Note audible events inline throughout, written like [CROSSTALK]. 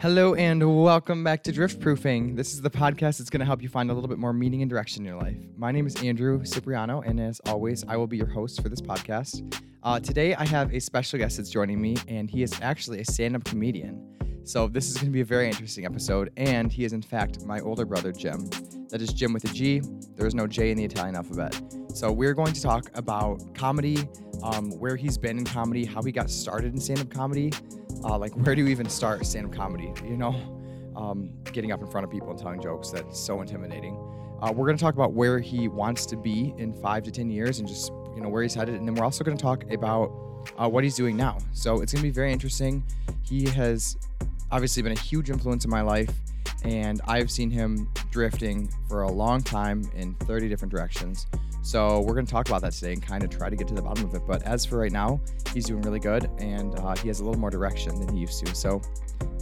Hello and welcome back to Drift Proofing. This is the podcast that's going to help you find a little bit more meaning and direction in your life. My name is Andrew Cipriano, and as always, I will be your host for this podcast. Uh, today, I have a special guest that's joining me, and he is actually a stand up comedian. So, this is going to be a very interesting episode, and he is, in fact, my older brother, Gim. That is Gim with a G. There is no J in the Italian alphabet. So, we're going to talk about comedy, um, where he's been in comedy, how he got started in stand up comedy, uh, like where do you even start stand-up comedy you know? Um, getting up in front of people and telling jokes that's so intimidating. Uh, we're going to talk about where he wants to be in five to ten years and just you know where he's headed and then we're also going to talk about uh, what he's doing now. So it's going to be very interesting. He has obviously been a huge influence in my life and i've seen him drifting for a long time in 30 different directions so we're going to talk about that today and kind of try to get to the bottom of it. But as for right now, he's doing really good and uh, he has a little more direction than he used to. So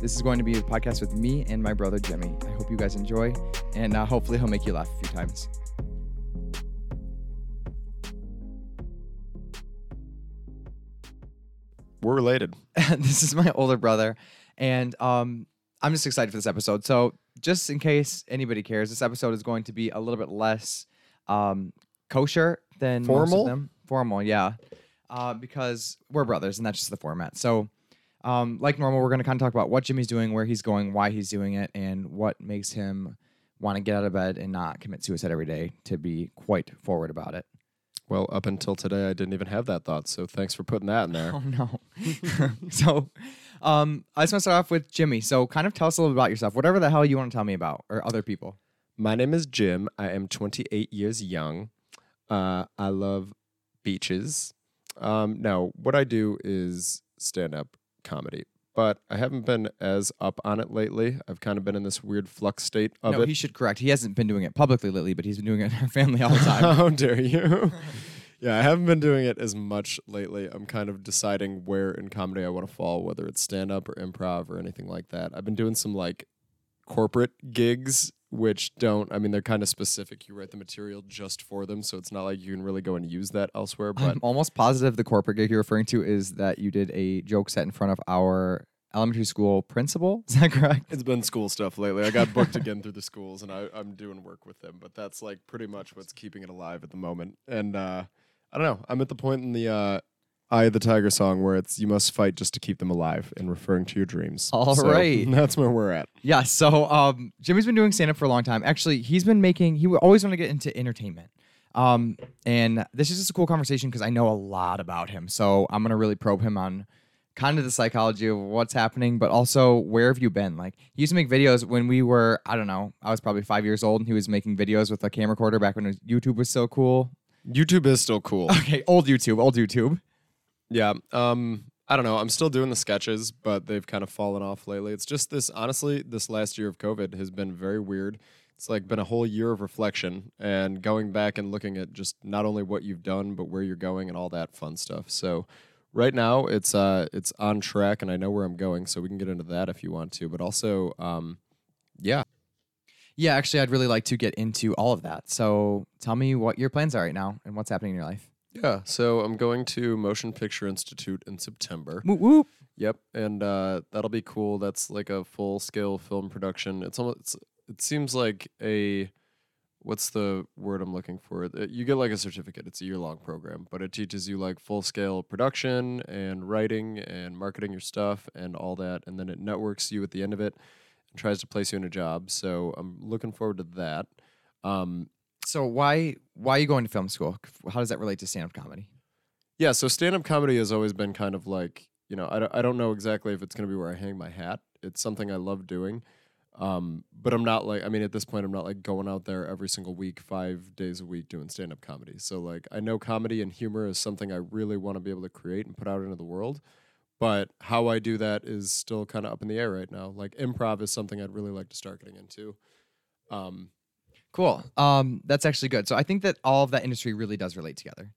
this is going to be a podcast with me and my brother Gimmy. I hope you guys enjoy and uh, hopefully he'll make you laugh a few times. We're related. [LAUGHS] this is my older brother, and um, I'm just excited for this episode. So, just in case anybody cares, this episode is going to be a little bit less um, kosher than most Formal? of them. Formal, yeah. Uh, because we're brothers, and that's just the format. So, um, like normal, we're going to kind of talk about what Gimmy's doing, where he's going, why he's doing it, and what makes him want to get out of bed and not commit suicide every day. To be quite forward about it. Well, up until today, I didn't even have that thought. So thanks for putting that in there. [LAUGHS] Oh no. [LAUGHS] so, um, I just want to start off with Gimmy. So, kind of tell us a little bit about yourself, whatever the hell you want to tell me about, or other people. My name is Gim. I am 28 years young. Uh, I love beaches. Um, now, what I do is stand up comedy, but I haven't been as up on it lately. I've kind of been in this weird flux state of no, it. he should correct. He hasn't been doing it publicly lately, but he's been doing it in our family all the time. [LAUGHS] How dare you? [LAUGHS] yeah, I haven't been doing it as much lately. I'm kind of deciding where in comedy I want to fall, whether it's stand up or improv or anything like that. I've been doing some like corporate gigs, which don't, I mean, they're kind of specific. You write the material just for them, so it's not like you can really go and use that elsewhere. But I'm almost positive the corporate gig you're referring to is that you did a joke set in front of our elementary school principal. [LAUGHS] Is that correct? it's been school stuff lately. I got booked again through the schools, and I, I'm doing work with them. But that's like pretty much what's keeping it alive at the moment. And uh, I don't know. I'm at the point in the uh, "Eye of the Tiger" song where it's you must fight just to keep them alive, and referring to your dreams. All so right. [LAUGHS] that's where we're at. Yeah. So um, Jimmy's been doing stand up for a long time. Actually, he's been making. He always want to get into entertainment. Um, and this is just a cool conversation because I know a lot about him. So I'm gonna really probe him on kind of the psychology of what's happening, but also where have you been? Like he used to make videos when we were, I don't know, I was probably five years old, and he was making videos with a camcorder back when YouTube was so cool. YouTube is still cool. [LAUGHS] Okay, old YouTube, old YouTube. Yeah. Um. I don't know. I'm still doing the sketches, but they've kind of fallen off lately. It's just this. Honestly, this last year of COVID has been very weird. It's like been a whole year of reflection and going back and looking at just not only what you've done, but where you're going and all that fun stuff. So right now it's uh it's on track and I know where I'm going, so we can get into that if you want to. But also, um, yeah, Yeah, actually, I'd really like to get into all of that. So tell me what your plans are right now and what's happening in your life. Yeah. So I'm going to Motion Picture Institute in September. Whoop whoop. Yep, and uh, that'll be cool. That's like a full scale film production. It's almost it's, it seems like a what's the word I'm looking for? Uh, You get like a certificate. It's a year long program, but it teaches you like full scale production and writing and marketing your stuff and all that, and then it networks you at the end of it and tries to place you in a job. So I'm looking forward to that. Um, So why why are you going to film school? How does that relate to stand up comedy? Yeah, so stand up comedy has always been kind of like, you know, I don't, I don't know exactly if it's going to be where I hang my hat. It's something I love doing. Um, but I'm not like, I mean, at this point, I'm not like going out there every single week, five days a week doing stand up comedy. So, like, I know comedy and humor is something I really want to be able to create and put out into the world. But how I do that is still kind of up in the air right now. Like, improv is something I'd really like to start getting into. Um, Cool. Um, that's actually good. So I think that all of that industry really does relate together.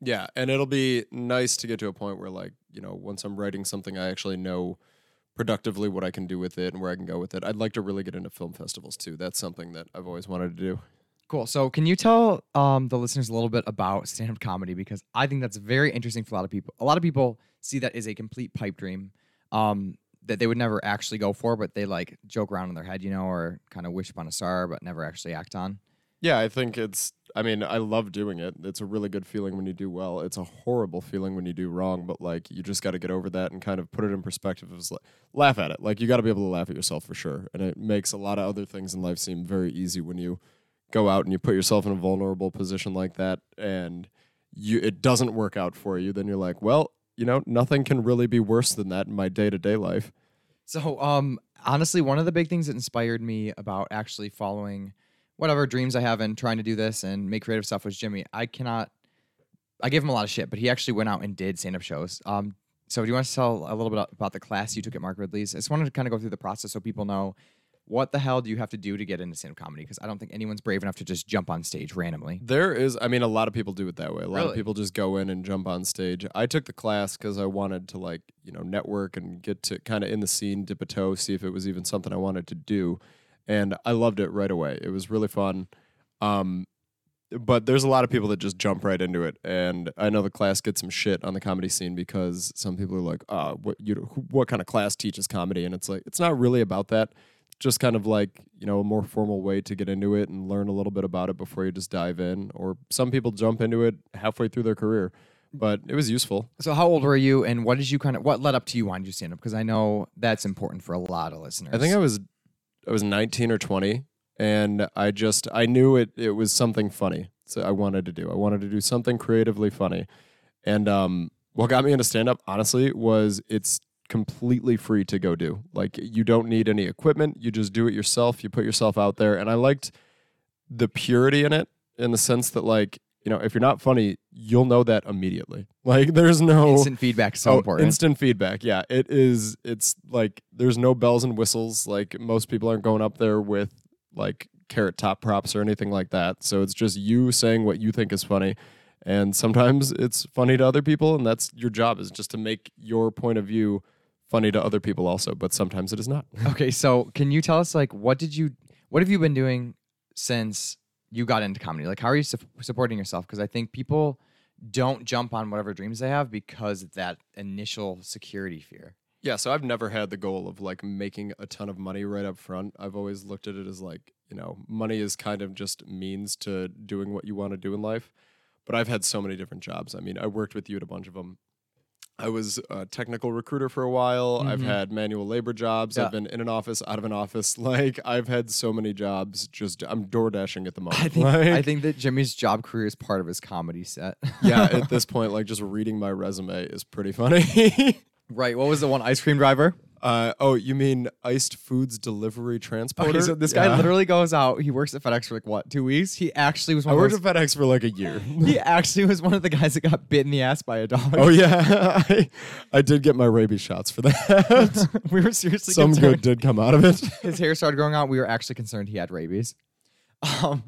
Yeah, and it'll be nice to get to a point where, like, you know, once I'm writing something, I actually know productively what I can do with it and where I can go with it. I'd like to really get into film festivals too. That's something that I've always wanted to do. Cool. So, can you tell um, the listeners a little bit about stand up comedy? Because I think that's very interesting for a lot of people. A lot of people see that as a complete pipe dream. Um, that they would never actually go for, but they like joke around in their head, you know, or kind of wish upon a star, but never actually act on. Yeah, I think it's. I mean, I love doing it. It's a really good feeling when you do well. It's a horrible feeling when you do wrong, but like you just got to get over that and kind of put it in perspective. As like, laugh at it. Like you got to be able to laugh at yourself for sure, and it makes a lot of other things in life seem very easy when you go out and you put yourself in a vulnerable position like that, and you it doesn't work out for you. Then you're like, well, you know, nothing can really be worse than that in my day to day life. So, um, honestly, one of the big things that inspired me about actually following whatever dreams I have and trying to do this and make creative stuff was Gimmy. I cannot. I gave him a lot of shit, but he actually went out and did stand up shows. Um, so do you want to tell a little bit about the class you took at Mark Ridley's? I just wanted to kind of go through the process so people know what the hell do you have to do to get into stand up comedy? Because I don't think anyone's brave enough to just jump on stage randomly. There is, I mean, a lot of people do it that way. A lot Really? of people just go in and jump on stage. I took the class because I wanted to, like, you know, network and get to kind of in the scene, dip a toe, see if it was even something I wanted to do. And I loved it right away. It was really fun. Um, but there's a lot of people that just jump right into it, and I know the class gets some shit on the comedy scene because some people are like, "Ah, what you who- what kind of class teaches comedy?" And it's like it's not really about that. Just kind of like you know a more formal way to get into it and learn a little bit about it before you just dive in. Or some people jump into it halfway through their career, but it was useful. So how old were you, and what did you kind of what led up to you wanting to stand up? Because I know that's important for a lot of listeners. I think I was I was 19 or 20 and I just I knew it it was something funny. So I wanted to do. I wanted to do something creatively funny. And um what got me into stand up honestly was it's completely free to go do. Like you don't need any equipment, you just do it yourself, you put yourself out there and I liked the purity in it in the sense that like, you know, if you're not funny, you'll know that immediately. [LAUGHS] Like there's no instant feedback so oh, important. Instant feedback. Yeah, it is. It's like there's no bells and whistles. Like most people aren't going up there with like carrot top props or anything like that. So it's just you saying what you think is funny. And sometimes it's funny to other people, and that's your job is just to make your point of view funny to other people also. But sometimes it is not. [LAUGHS] Okay, so can you tell us like what did you what have you been doing since you got into comedy? Like how are you su- supporting yourself? Because I think people don't jump on whatever dreams they have because of that initial security fear. Yeah, so I've never had the goal of like making a ton of money right up front. I've always looked at it as like, you know, money is kind of just means to doing what you want to do in life. But I've had so many different jobs. I mean, I worked with you at a bunch of them. I was a technical recruiter for a while. I've Mhm. had manual labor jobs. Yeah. I've been in an office, out of an office. [LAUGHS] Like I've had so many jobs. Just I'm door dashing at the moment. I think [LAUGHS] Like, I think that Gimmy's job career is part of his comedy set. [LAUGHS] yeah, at this point, like just reading my resume is pretty funny. right. What was the one ice cream driver? Uh, oh, you mean iced foods delivery transporter? Okay, so this guy Yeah. literally goes out. He works at FedEx for like what, two weeks? He actually was I one worked of at FedEx for like a year. [LAUGHS] He actually was one of the guys that got bit in the ass by a dog. oh yeah, [LAUGHS] I, I did get my rabies shots for that. [LAUGHS] we were seriously Some concerned. good did come out of it. His hair started growing out. We were actually concerned he had rabies. Um,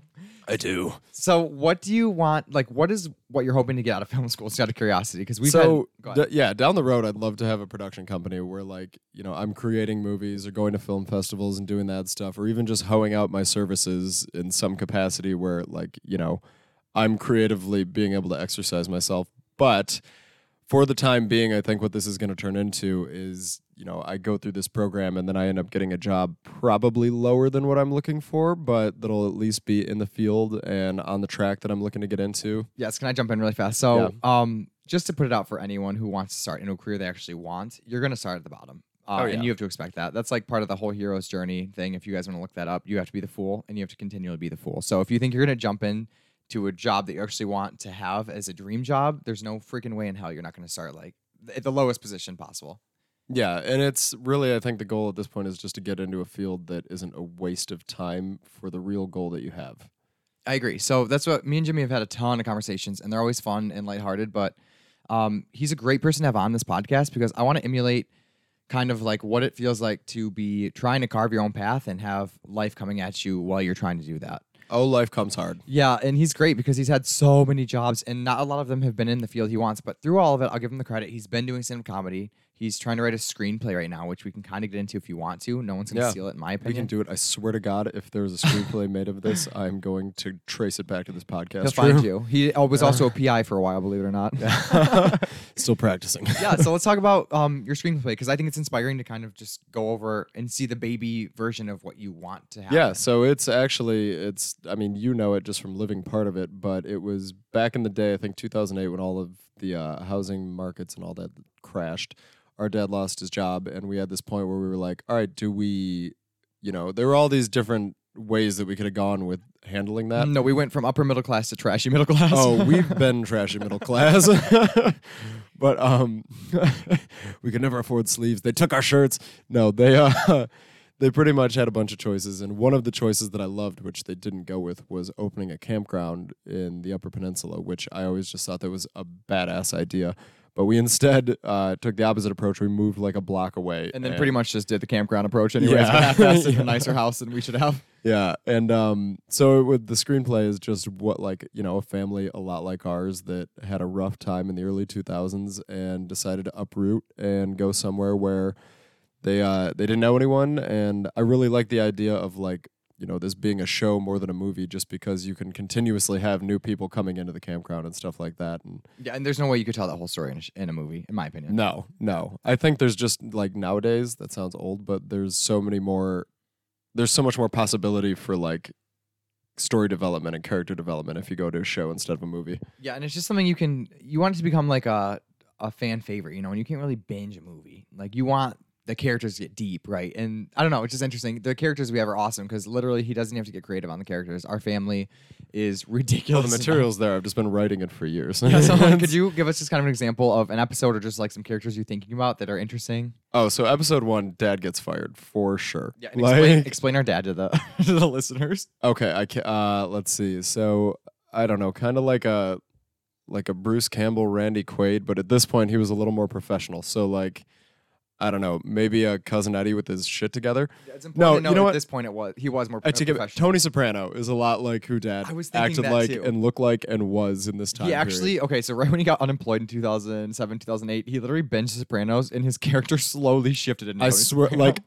I do. so what do you want? Like, what is what you're hoping to get out of [LAUGHS] film school? Just out of curiosity, because we've so had, d- yeah, down the road, I'd love to have a production company where like you know I'm creating movies or going to film festivals and doing that stuff, or even just hoeing out my services in some capacity where like you know I'm creatively being able to exercise myself. But for the time being, I think what this is going to turn into is, you know, I go through this program and then I end up getting a job probably lower than what I'm looking for, but that'll at least be in the field and on the track that I'm looking to get into. Yes, can I jump in really fast? So, um, just to put it out for anyone who wants to start in a career they actually want, you're going to start at the bottom. Uh, Oh, And you have to expect that. That's like part of the whole hero's journey thing. If you guys want to look that up, you have to be the fool and you have to continually be the fool. So if you think you're going to jump in to a job that you actually want to have as a dream job, there's no freaking way in hell you're not going to start like at the lowest position possible. Yeah, and it's really I think the goal at this point is just to get into a field that isn't a waste of time for the real goal that you have. I agree. So that's what me and Gimmy have had a ton of conversations, and they're always fun and lighthearted. But um, he's a great person to have on this podcast because I want to emulate kind of like what it feels like to be trying to carve your own path and have life coming at you while you're trying to do that. Oh, life comes hard. Yeah, and he's great because he's had so many jobs, and not a lot of them have been in the field he wants. But through all of it, I'll give him the credit. He's been doing stand-up comedy. He's trying to write a screenplay right now, which we can kind of get into if you want to. No one's gonna Yeah. steal it, in my opinion. We can do it. I swear to God, if there's a screenplay made of this, I'm going to trace it back to this podcast. He'll find you. He was also a [LAUGHS] PI for a while, believe it or not. [LAUGHS] Still practicing. yeah, so let's talk about um, your screenplay because I think it's inspiring to kind of just go over and see the baby version of what you want to have. Yeah, so it's actually it's I mean, you know it just from living part of it, but it was back in the day, I think 2008 when all of the uh, housing markets and all that crashed. Our dad lost his job and we had this point where we were like, all right, do we you know, there were all these different ways that we could have gone with handling that. no, we went from upper middle class to trashy middle class. Oh, [LAUGHS] we've been trashy middle class. [LAUGHS] but um [LAUGHS] we could never afford sleeves. They took our shirts. No, they uh they pretty much had a bunch of choices and one of the choices that I loved which they didn't go with was opening a campground in the Upper Peninsula, which I always just thought that was a badass idea. But we instead uh, took the opposite approach. We moved like a block away. and then pretty much just did the campground approach anyways. Yeah. [LAUGHS] Yeah. Yeah. a nicer house than we should have. Yeah, and um, so with the screenplay is just what like you know a family a lot like ours that had a rough time in the early 2000s and decided to uproot and go somewhere where they uh they didn't know anyone and I really like the idea of like you know this being a show more than a movie just because you can continuously have new people coming into the campground and stuff like that and Yeah, and there's no way you could tell that whole story in a, sh- in a movie, in my opinion. no no I think there's just like nowadays that sounds old but there's so many more there's so much more possibility for like story development and character development if you go to a show instead of a movie. Yeah, and it's just something you can you want it to become like a a fan favorite, you know, and you can't really binge a movie. Like you want the characters get deep, right? And I don't know, it's just interesting. The characters we have are awesome because literally he doesn't have to get creative on the characters. Our family is [LAUGHS] Well, ridiculous. the material's there. I've just been writing it for years. Yeah, so like, could [LAUGHS] you give us just kind of an example of an episode or just like some characters you're thinking about that are interesting? oh, so episode one, Dad gets fired for sure. Yeah, like, explain, explain our dad to the [LAUGHS] to the listeners. okay, I can. Uh, let's see. So I don't know, kind of like a like a Bruce Campbell, Randy Quaid, but at this point he was a little more professional. So like, I don't know, maybe a cousin Eddie with his shit together. Yeah, it's No, important to you know know at what? this point it was he was more I uh, take it. professional. Tony Soprano is a lot like who Dad I was thinking acted that like too. and looked like and was in this time. He period. actually okay, so right when he got unemployed in 2007, 2008, he literally binged Sopranos, and his [LAUGHS] character slowly shifted into. I Tony swear, Soprano. like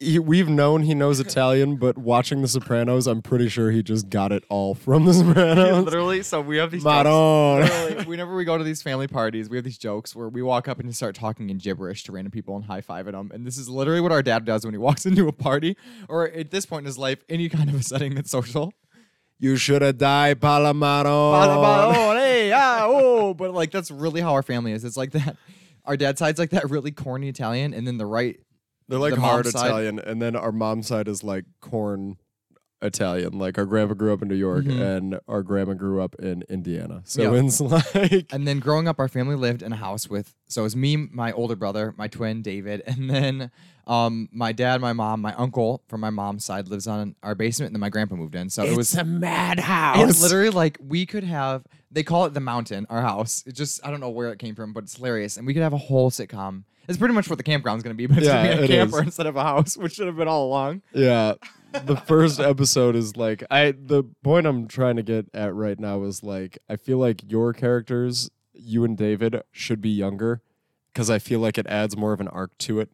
he, we've known he knows Italian, but watching The Sopranos, I'm pretty sure he just got it all from The He [LAUGHS] Sopranos. literally. So we have these. jokes- whenever we go to these family parties, we have these jokes where we walk up and just start talking in gibberish to random people and high five at them. And this is literally what our dad does when he walks [LAUGHS] into a party or at this point in his life, any kind of a setting that's social. You should have died, Palamaro. oh, hey, ah, oh. But like that's really how our family is. It's like that. Our dad's side's like that really corny Italian, and then the right They're like The hard Italian, and then our mom's side is like corn Italian. Like our grandpa grew up in New York, Mhm. and our grandma grew up in Indiana. So Yeah. it's [LAUGHS] like And then growing up, our family lived in a house with so it was me, my older brother, my twin David, [LAUGHS] and then um my dad, my mom, my uncle from my mom's side lives on our basement, and then my grandpa moved in. So it was a madhouse. it's literally like we could have they call it the mountain, our house. It just I don't know where it came from, but it's hilarious. And we could have a whole sitcom. It's pretty much what the campground's gonna be, but it's Yeah, gonna be a camper is. instead of a house, [LAUGHS] which should have been all along. Yeah. [LAUGHS] The first episode is like I the point I'm trying to get at right now is like I feel like your characters, you and David, should be younger because I feel like it adds more of an arc to it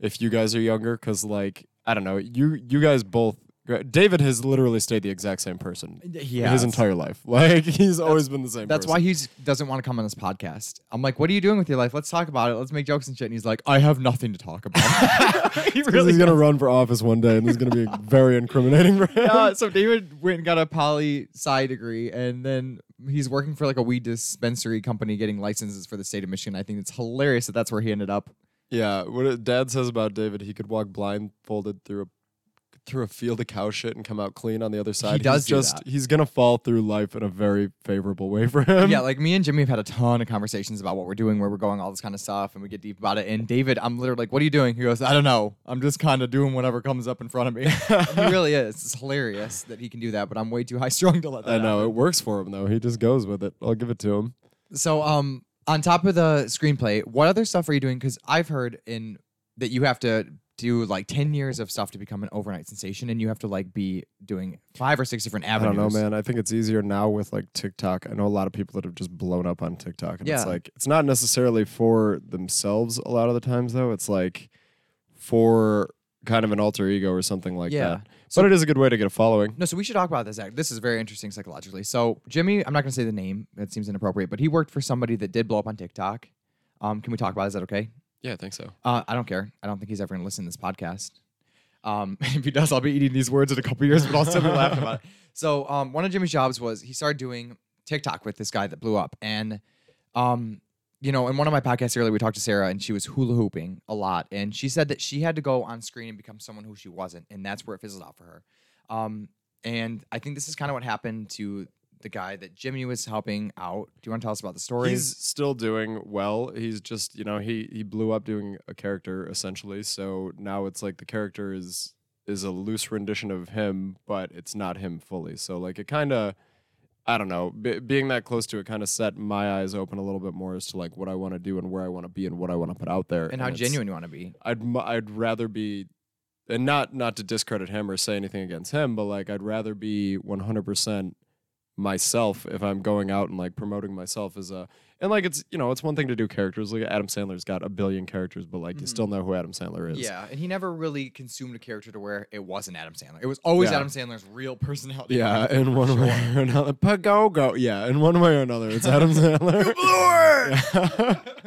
if you guys are younger because like I don't know you you guys both David has literally stayed the exact same person Yeah. his entire life [LAUGHS] like he's always been the same That's why he doesn't want to come on this podcast. I'm like, what are you doing with your life? Let's talk about it. Let's make jokes and shit. And he's like, I have nothing to talk about. [LAUGHS] [LAUGHS] he Because he's gonna run for office one day and this is gonna be very incriminating for him yeah, so David went and got a poli sci degree, and then he's working for like a weed dispensary company, getting licenses for the state of Michigan. I think it's hilarious that that's where he ended up. Yeah, what Dad says about David, he could walk blindfolded through a through a field of cow shit and come out clean on the other side. He does he's do just that. he's gonna fall through life in a very favorable way for him. yeah, like me and Gimmy have had a ton of conversations about what we're doing, where we're going, all this kind of stuff, and we get deep about it. And David, I'm literally like, "What are you doing?" He goes, "I don't know. I'm just kind of doing whatever comes up in front of me." [LAUGHS] He really is. It's hilarious that he can do that, but I'm way too high [LAUGHS] strung to let that. I know happen. it works for him though. He just goes with it. I'll give it to him. So, um, on top of the screenplay, what other stuff are you doing? Because I've heard in that you have to do like 10 years of stuff to become an overnight sensation and you have to like be doing five or six different avenues. I don't know, man. I think it's easier now with like TikTok. I know a lot of people that have just blown up on TikTok, and Yeah. it's like it's not necessarily for themselves. A lot of the times, though, it's like for kind of an alter ego or something like Yeah. that. but it is a good way to get a following. No, so we should talk about this. Act. This is very interesting psychologically. So Gimmy, I'm not going to say the name. It seems inappropriate, but he worked for somebody that did blow up on TikTok. Um, can we talk about? it? Is that okay? Yeah, I think so. Uh, I don't care. I don't think he's ever going to listen to this podcast. Um, [LAUGHS] if he does, I'll be eating these words in a couple years, but I'll still be laughing about it. [LAUGHS] So um, one of Gimmy's jobs was he started doing TikTok with this guy that blew up, and um, you know, in one of my podcasts earlier, we talked to Sara, and she was hula hooping a lot, and she said that she had to go on screen and become someone who she wasn't, and that's where it fizzled out for her. Um, and I think this is kind of what happened to the guy that Gimmy was helping out. Do you want to tell us about the story? He's still doing well. He's just, you know, he he blew up doing a character essentially. So now it's like the character is is a loose rendition of him, but it's not him fully. So like it kind of I don't know, be, being that close to it kind of set my eyes open a little bit more as to like what I want to do and where I want to be and what I want to put out there. and how genuine you want to be. I'd I'd rather be and not not to discredit him or say anything against him, but like I'd rather be 100% myself if I'm going out and like promoting myself as a and like it's you know it's one thing to do characters like Adam Sandler's got a billion characters but like you Mhm. still know who Adam Sandler is. Yeah, and he never really consumed a character to where it wasn't Adam Sandler. It was always Yeah. Adam Sandler's real personality. Yeah, [LAUGHS] in one sure. way or another. Pagogo. Yeah, in one way or another, it's Adam [LAUGHS] Sandler. [LAUGHS]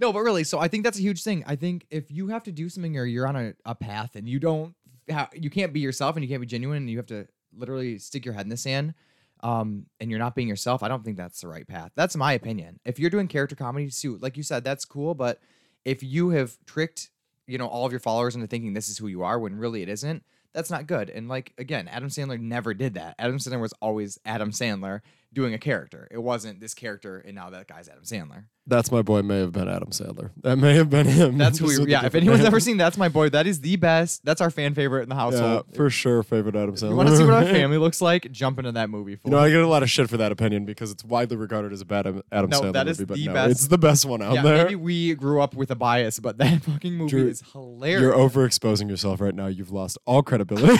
No, but really, so I think that's a huge thing. I think if you have to do something or you're on a, a path and you don't, you can't be yourself and you can't be genuine and you have to literally stick your head in the sand, um, and you're not being yourself, I don't think that's the right path. That's my opinion. If you're doing character comedy, suit like you said, that's cool. But if you have tricked, you know, all of your followers into thinking this is who you are when really it isn't, that's not good. And like again, Adam Sandler never did that. Adam Sandler was always Adam Sandler doing a character. It wasn't this character and now that guy's Adam Sandler. That's my boy. May have been Adam Sandler. That may have been him. That's [LAUGHS] who we. Yeah, if anyone's ever seen That's My Boy, that is the best. That's our fan favorite in the yeah, household. for sure, favorite Adam Sandler. you want to see what our [LAUGHS] family looks like? Jump into that movie. You fool. know, I get a lot of shit for that opinion because it's widely regarded as a bad Adam No, Sandler that is movie, but the no, best. it's the best one out yeah, there. maybe we grew up with a bias, but that [LAUGHS] fucking movie Drew, is hilarious. You're overexposing yourself right now. You've lost all credibility.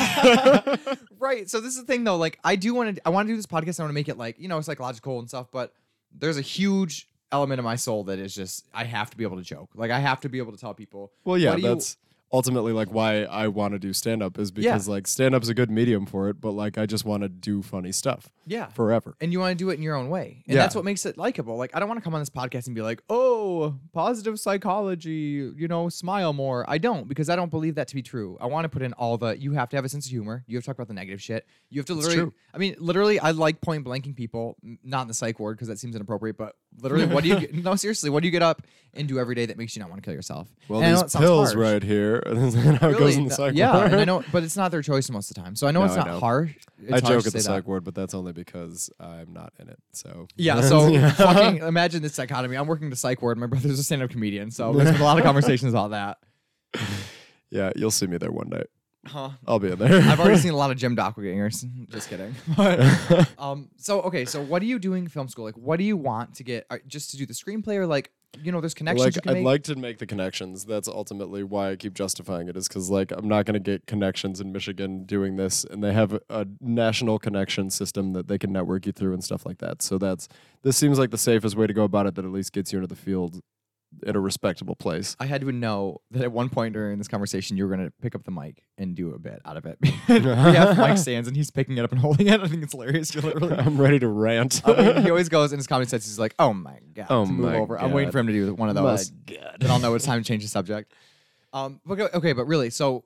right. So this is the thing, though. Like, I do want to. I want to do this podcast. I want to make it like you know psychological and stuff. But there's a huge element of my soul that is just I have to be able to joke. Like I have to be able to tell people. well, yeah, what do you- that's ultimately like why I want to do stand up is because like stand up's a good medium for it, but like I just want to do funny stuff yeah. forever. and you want to do it in your own way. And Yeah. that's what makes it likable. Like I don't want to come on this podcast and be like, "Oh, positive psychology, you know, smile more." I don't because I don't believe that to be true. I want to put in all the you have to have a sense of humor. You have to talk about the negative shit. You have to literally true. I mean, literally I like point blanking people, not in the psych ward because that seems inappropriate, but literally what do you [LAUGHS] get, No, seriously, what do you get up and do every day that makes you not want to kill yourself? Well, And I know these it sounds pills harsh. right here. [LAUGHS] Is that how it goes Really, in the that- psych yeah, ward? and I know, but it's not their choice most of the time. So I know No, it's I not know. harsh. It's I harsh joke to at the say psych that. ward, but that's only because I'm not in it. So Yeah, [LAUGHS] so fucking imagine this dichotomy. I'm working the psych ward. My brother's a stand-up comedian, so there's been a lot of conversations about that. yeah, you'll see me there one day. Huh. I'll be in there. I've already seen a lot of [LAUGHS] Gim doppelgangers. [LAUGHS] Just kidding. [LAUGHS] But, um, so okay, so what are you doing in film school? Like, what do you want to get? uh, Just to do the screenplay, or like, you know, there's connections like you can I'd make. like to make the connections. That's ultimately why I keep justifying it. Is because like I'm not going to get connections in Michigan doing this, and they have a, a national connection system that they can network you through and stuff like that. So that's this seems like the safest way to go about it. That at least gets you into the field at a respectable place. I had to know that at one point during this conversation, you were going to pick up the mic and do a bit out of it. [LAUGHS] we have [LAUGHS] mic stands, and he's picking it up and [LAUGHS] holding it. I think it's hilarious. You're literally I'm ready to rant. I mean, he always goes in his comedy sets. He's like, "Oh my god, Oh move my over." I'm waiting God. for him to do one of My those. God. Then I'll know it's time to change the subject. Um, but okay, but really, so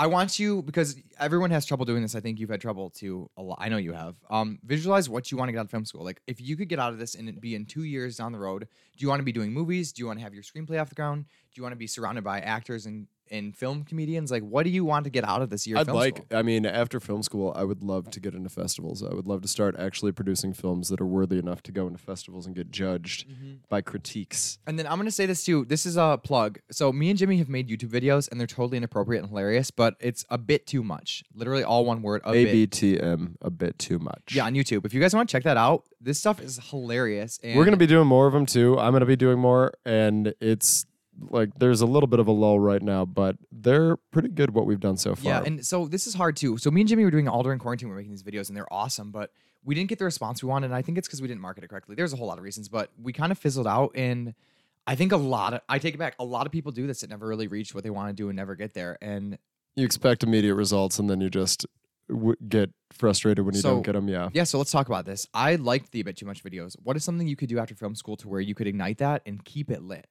I want you because everyone has trouble doing this. I think you've had trouble too. A lot. I know you have. Um, visualize what you want to get out of film school. Like, if you could get out of this and be in two years down the road, do you want to be doing movies? Do you want to have your screenplay off the ground? Do you want to be surrounded by actors and and film comedians? Like, what do you want to get out of this year? I'd like, school? I mean, after film school, I would love to get into festivals. I would love to start actually producing films that are worthy enough to go into festivals and get judged Mm-hmm. by critiques. And then I'm gonna say this too. This is a plug. So me and Gimmy have made YouTube videos, and they're totally inappropriate and hilarious, but it's a bit too much. Literally all one word. A bit. ABTM, a bit too much. Yeah, on YouTube. If you guys want to check that out, this stuff is hilarious. And We're going to be doing more of them too. I'm going to be doing more. And it's like there's a little bit of a lull right now, but they're pretty good what we've done so far. Yeah, and so this is hard too. So me and Gimmy were doing all during quarantine. We are making these videos, and they're awesome, but we didn't get the response we wanted. And I think it's because we didn't market it correctly. There's a whole lot of reasons, but we kind of fizzled out. And I think a lot of I take it back. A lot of people do this that never really reach what they want to do and never get there. And you expect immediate results, and then you just w- get frustrated when you So- don't get them. Yeah. yeah, so let's talk about this. I liked the a bit too much videos. What is something you could do after film school to where you could ignite that and keep it lit?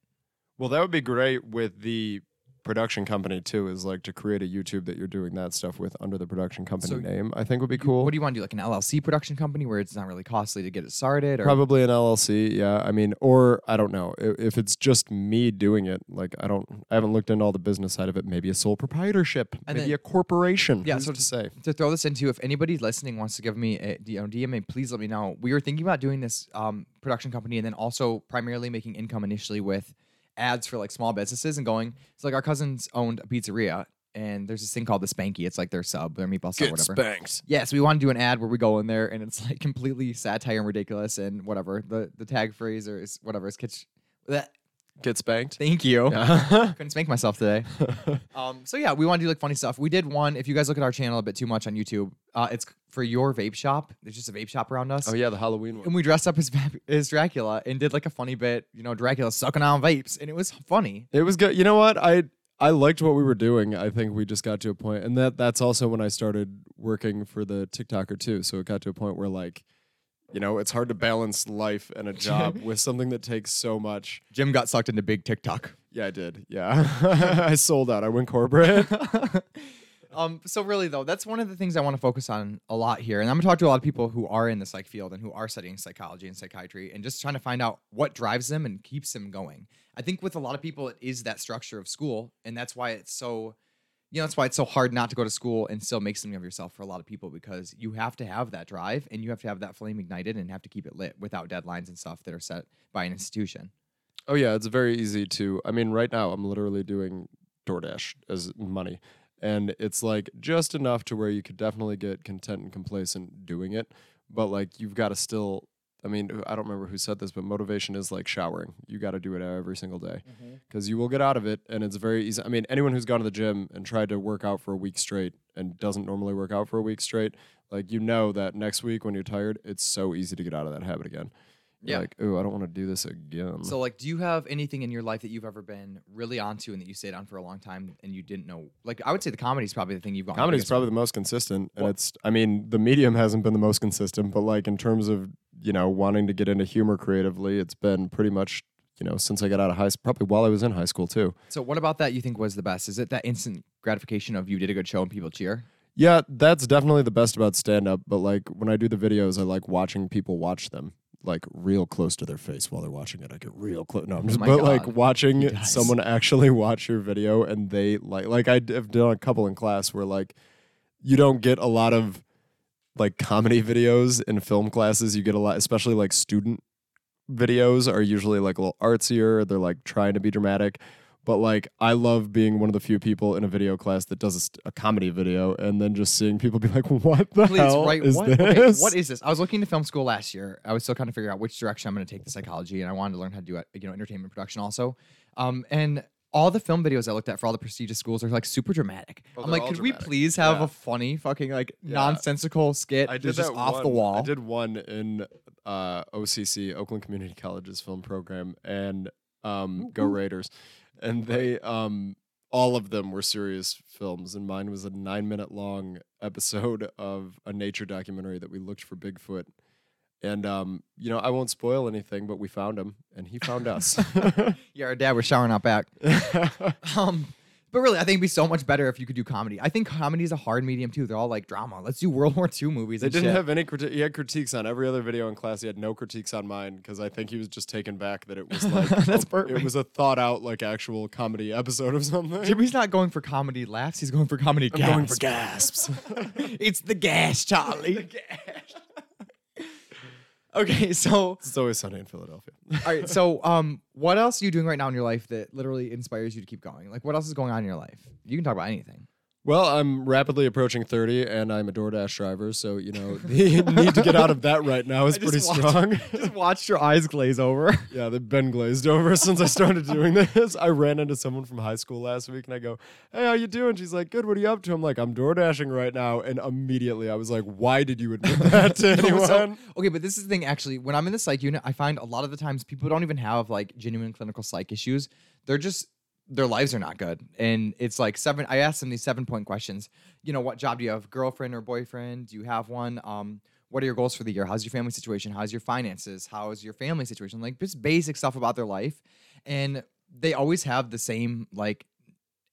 Well, that would be great with the production company too. Is like to create a YouTube that you're doing that stuff with under the production company So name. I think would be cool. What do you want to do? Like an LLC production company where it's not really costly to get it started, or Probably an LLC, yeah. I mean, or I don't know I- if it's just me doing it. Like I don't, I haven't looked into all the business side of it. Maybe a sole proprietorship, And maybe then- a corporation. Yeah, Who's so to say? to throw this into, if anybody listening wants to give me a you know, DM me, please let me know. We were thinking about doing this um, production company and then also primarily making income initially with ads for like small businesses and going. It's like our cousins owned a pizzeria and there's this thing called the Spanky. It's like their sub, their meatball sub, whatever. spanked. Yes, yeah, so we want to do an ad where we go in there and it's like completely satire and ridiculous and whatever. The the tag phrase or is whatever is kitsch. That, Get spanked. thank you. Yeah. [LAUGHS] [LAUGHS] Couldn't spank myself today. [LAUGHS] Um, so yeah, we want to do like funny stuff. We did one. If you guys look at our channel a bit too much on YouTube, uh, it's for your vape shop. There's just a vape shop around us. oh yeah, the Halloween one. And we dressed up as as Dracula and did like a funny bit. You know, Dracula sucking on vapes, and it was funny. It was good. You know what? I I liked what we were doing. I think we just got to a point, and that that's also when I started working for the TikToker too. So it got to a point where like, you know, it's hard to balance life and a [LAUGHS] job with something that takes so much. Gim got sucked into big TikTok. Yeah, I did. Yeah, [LAUGHS] I sold out. I went corporate. [LAUGHS] um, so really though, that's one of the things I want to focus on a lot here. And I'm gonna talk to a lot of people who are in the psych field and who are studying psychology and psychiatry and just trying to find out what drives them and keeps them going. I think with a lot of people it is that structure of school, and that's why it's so you know, that's why it's so hard not to go to school and still make something of yourself for a lot of people because you have to have that drive and you have to have that flame ignited and have to keep it lit without deadlines and stuff that are set by an institution. oh yeah, it's very easy to. I mean, right now I'm literally doing DoorDash as money, and it's like just enough to where you could definitely get content and complacent doing it, but like you've got to still. I mean, I don't remember who said this, but motivation is like showering. You got to do it every single day mm-hmm. because you will get out of it, and it's very easy. I mean, anyone who's gone to the gym and tried to work out for a week straight and doesn't normally work out for a week straight, like you know that next week when you're tired, it's so easy to get out of that habit again. You're Yeah. like, oh, I don't want to do this again. So, like, do you have anything in your life that you've ever been really onto and that you stayed on for a long time and you didn't know? Like, I would say the comedy is probably the thing you've gone. the Comedy's biggest probably the most consistent, and Well- it's. I mean, the medium hasn't been the most consistent, but like in terms of you know wanting to get into humor creatively, it's been pretty much you know since I got out of high, school, probably while I was in high school too. So, what about that you think was the best? Is it that instant gratification of you did a good show and people cheer? Yeah, that's definitely the best about stand up. But like when I do the videos, I like watching people watch them like real close to their face while they're watching it. I get real close. No, I'm just Oh but like watching someone actually [LAUGHS] watch your video and they like like I have done a couple in class where like you don't get a lot of like comedy videos in film classes. You get a lot, especially like student videos are usually like a little artsier. They're like trying to be dramatic. But like, I love being one of the few people in a video class that does a, st- a comedy video, and then just seeing people be like, [LAUGHS] "What the Please, hell right? is what, this?" okay, what is this? I was looking to film school last year. I was still kind of figuring out which direction I'm going to take the psychology, and I wanted to learn how to do it, you know, entertainment production also. Um, and all the film videos I looked at for all the prestigious schools are like super dramatic. Oh, I'm like, all could we please have Yeah. a funny, fucking like Yeah. nonsensical skit I did that's just that off the one- wall? I did one in uh, OCC, Oakland Community College's film program, and um, Go Raiders, and they um, all of them were serious films, and mine was a nine-minute long episode [LAUGHS] of a nature documentary that we looked for Bigfoot. And um, you know, I won't spoil anything, but we found him, and he found us. [LAUGHS] Yeah, our dad was showering out back. [LAUGHS] Um, but really, I think it'd be so much better if you could do comedy. I think comedy is a hard medium too. They're all like drama. Let's do World [LAUGHS] War II movies. They didn't shit. have any criti- He had critiques on every other video in class. He had no critiques on mine because I think he was just taken back that it was [LAUGHS] like That's oh, a- perfect. It was a thought out like actual comedy episode of something. Gimmy's not going for comedy laughs. He's going for comedy. I'm going for gasps. gasps. [LAUGHS] it's the gas, Charlie. Okay, [LAUGHS] so it's always sunny in Philadelphia. [LAUGHS] all right, so um, what else are you doing right now in your life that literally inspires you to keep going? Like, what else is going on in your life? You can talk about anything. Well, I'm rapidly approaching 30 and I'm a DoorDash driver, so you know [LAUGHS] the need to get out of that right now is pretty watched- strong. [LAUGHS] Just watched your eyes glaze over. [LAUGHS] yeah, they've been glazed over since I started doing this. I ran into someone from high school last week and I go, "Hey, how you doing?" She's like, "Good. What are you up to?" I'm like, "I'm DoorDashing right now." And immediately I was like, "Why did you admit that to No, anyone?" so- okay, but this is the thing. Actually, when I'm in the psych unit, I find a lot of the times people don't even have like genuine clinical psych issues. They're just their lives are not good, and it's like seven. I asked them these seven point questions. You know, what job do you have? Girlfriend or boyfriend? Do you have one? Um, what are your goals for the year? How's your family situation? How's your finances? How's your family situation? Like just basic stuff about their life, and they always have the same like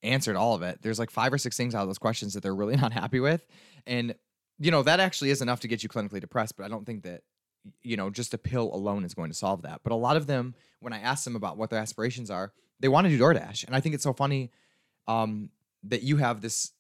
answer to all of it. There's like five or six things out of those questions that they're really [LAUGHS] not happy with. And, you know, that actually is enough to get you clinically depressed, but I don't think that, you know, just a pill alone is going to solve that. But a lot of them, when I ask them about what their aspirations are, they want to do DoorDash. And I think it's so funny um, that you have this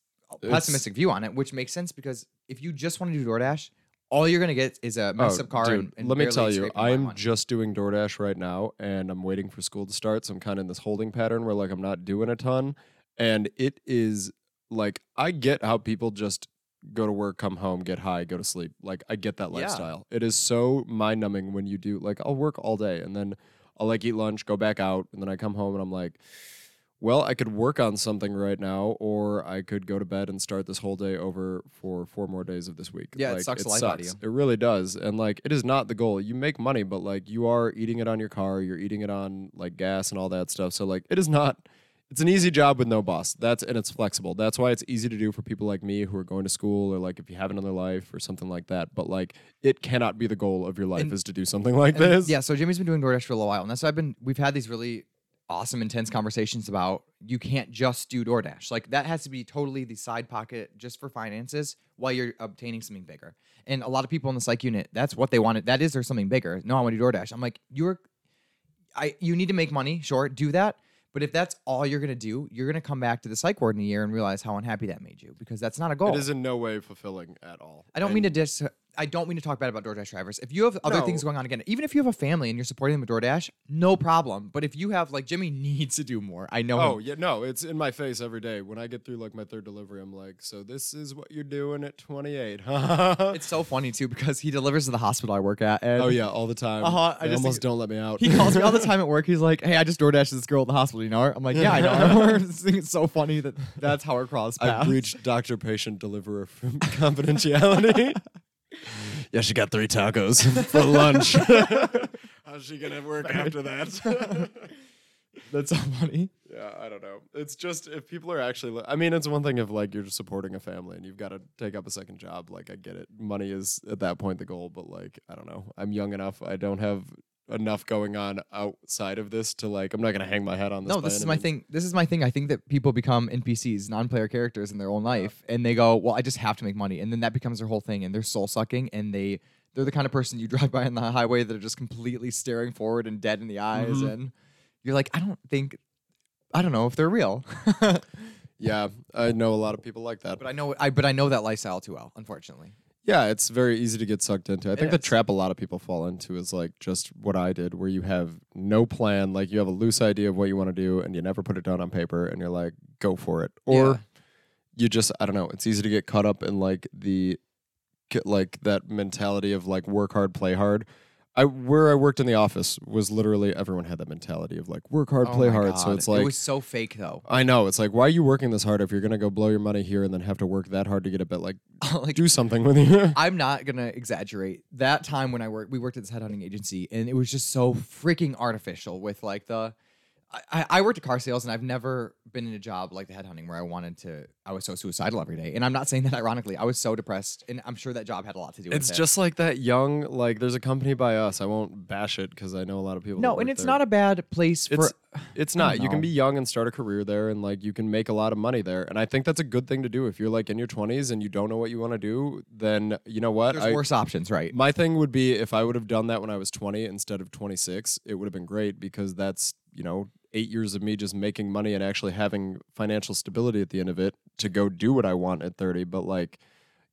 It's- pessimistic view on it, which makes sense because if you just want to do DoorDash, all you're going to get is a messed Oh, up car. dude, and, and let me tell you, I'm just doing DoorDash right now, and I'm waiting for school to start. So I'm kind of in this holding pattern where like I'm not doing a ton, and it is like I get how people just go to work, come home, get high, go to sleep. Like I get that Yeah. lifestyle. It is so mind numbing when you do like I'll work all day and then I'll like eat lunch, go back out, and then I come home and I'm like. Well, I could work on something right now, or I could go to bed and start this whole day over for four more days of this week. Yeah, it sucks the life out of sucks. It really does. And like it is not the goal. You make money, but like you are eating it on your car, you're eating it on like gas and all that stuff. So like it is not it's an easy job with no boss. That's and it's flexible. That's why it's easy to do for people like me who are going to school or like if you have another life or something like that. But like it cannot be the goal of your life And- is to do something like And, this. Yeah, so Gimmy's been doing DoorDash for a little while, and that's why I've been. We've had these really awesome, intense conversations about you can't just do DoorDash. Like that has to be totally the side pocket just for finances while you're obtaining something bigger. And a lot of people in the psych unit, that's what they wanted. That is there's something bigger. No, I want to do DoorDash. I'm like, you're, I you need to make money. Sure, do that. But if that's all you're gonna do, you're gonna come back to the psych ward in a year and realize how unhappy that made you because that's not a goal. It is in no way fulfilling at all. I don't mean to And- dis. I don't mean to talk bad about DoorDash drivers. If you have other things going on again, even if you have a family and you're supporting them with DoorDash, no problem. But if you have like Gimmy [LAUGHS] needs to do more. I know. Oh him. yeah, no, it's in my face every day. When I get through like my third delivery, I'm like, so this is what you're doing at 28, huh? [LAUGHS] It's so funny too because he delivers to the hospital I work at. And oh yeah, all the time. Uh-huh, I almost think- don't let me out. He calls me all the [LAUGHS] time at work. He's like, "Hey, I just DoorDashed this girl at the hospital. You know her?" I'm like, "Yeah, I know her." Is so funny that that's how our cross I've breached doctor-patient deliverer confidentiality. Yeah, she got three tacos [LAUGHS] for lunch. [LAUGHS] How's she gonna work after that? [LAUGHS] That's so funny. yeah, I don't know. It's just if people are actually. Li- I mean, it's one thing if like you're just supporting a family and you've got to take up a second job. Like I get it. Money is at that point the goal, but like I don't know. I'm young enough. I don't have enough going on outside of this to like. I'm not gonna hang my head on this. No, this is my thing. This is my thing. I think that people become NPCs, non-player characters in their own life, and they go, "Well, I just have to make money," and then that becomes their whole thing, and they're soul sucking, and they they're the kind of person you [LAUGHS] drive by on the highway that are just completely staring forward and dead in the eyes, Mhm. and you're like, I don't think, I don't know if they're real, [LAUGHS] Yeah, I know a lot of people like that. but I know I but I know that lifestyle too well, unfortunately. Yeah, it's very easy to get sucked into. I think the is. trap a lot of people fall into is like just what I did, where you have no plan, like you have a loose idea of what you want to do, and you never put it down on paper, and you're like, go for it. Or Yeah. you just, I don't know, it's easy to get caught up in like the, get like that mentality of like work hard, play hard. I where I worked in the office was literally everyone had that mentality of like work hard, Oh play my hard. So God. it's like it was so fake though. I know it's like why are you working this hard if you're gonna go blow your money here and then have to work that hard to get a bit like [LAUGHS] like do something with you. [LAUGHS] I'm not gonna exaggerate. That time when I worked, we worked at this headhunting agency, and it was just so freaking artificial. With like the, I, I worked at car sales, and I've never been in a job like the headhunting where I wanted to. I was so suicidal every day, and I'm not saying that ironically. I was so depressed, and I'm sure that job had a lot to do with It's it. It's just like that young, like there's a company by us. I won't bash it because I know a lot of people. no, and it's not a bad place for. It's it's [SIGHS] don't. You can be young and start a career there, and like you can make a lot of money there. And I think that's a good thing to do. If you're like in your 20s and you don't know what you want to do, then you know what? There's I- worse options, right? my thing would be if I would have done that when I was 20 instead of 26, it would have been great because that's, you know, eight years of me just making money and actually having financial stability at the end of it to go do what I want at 30. But like,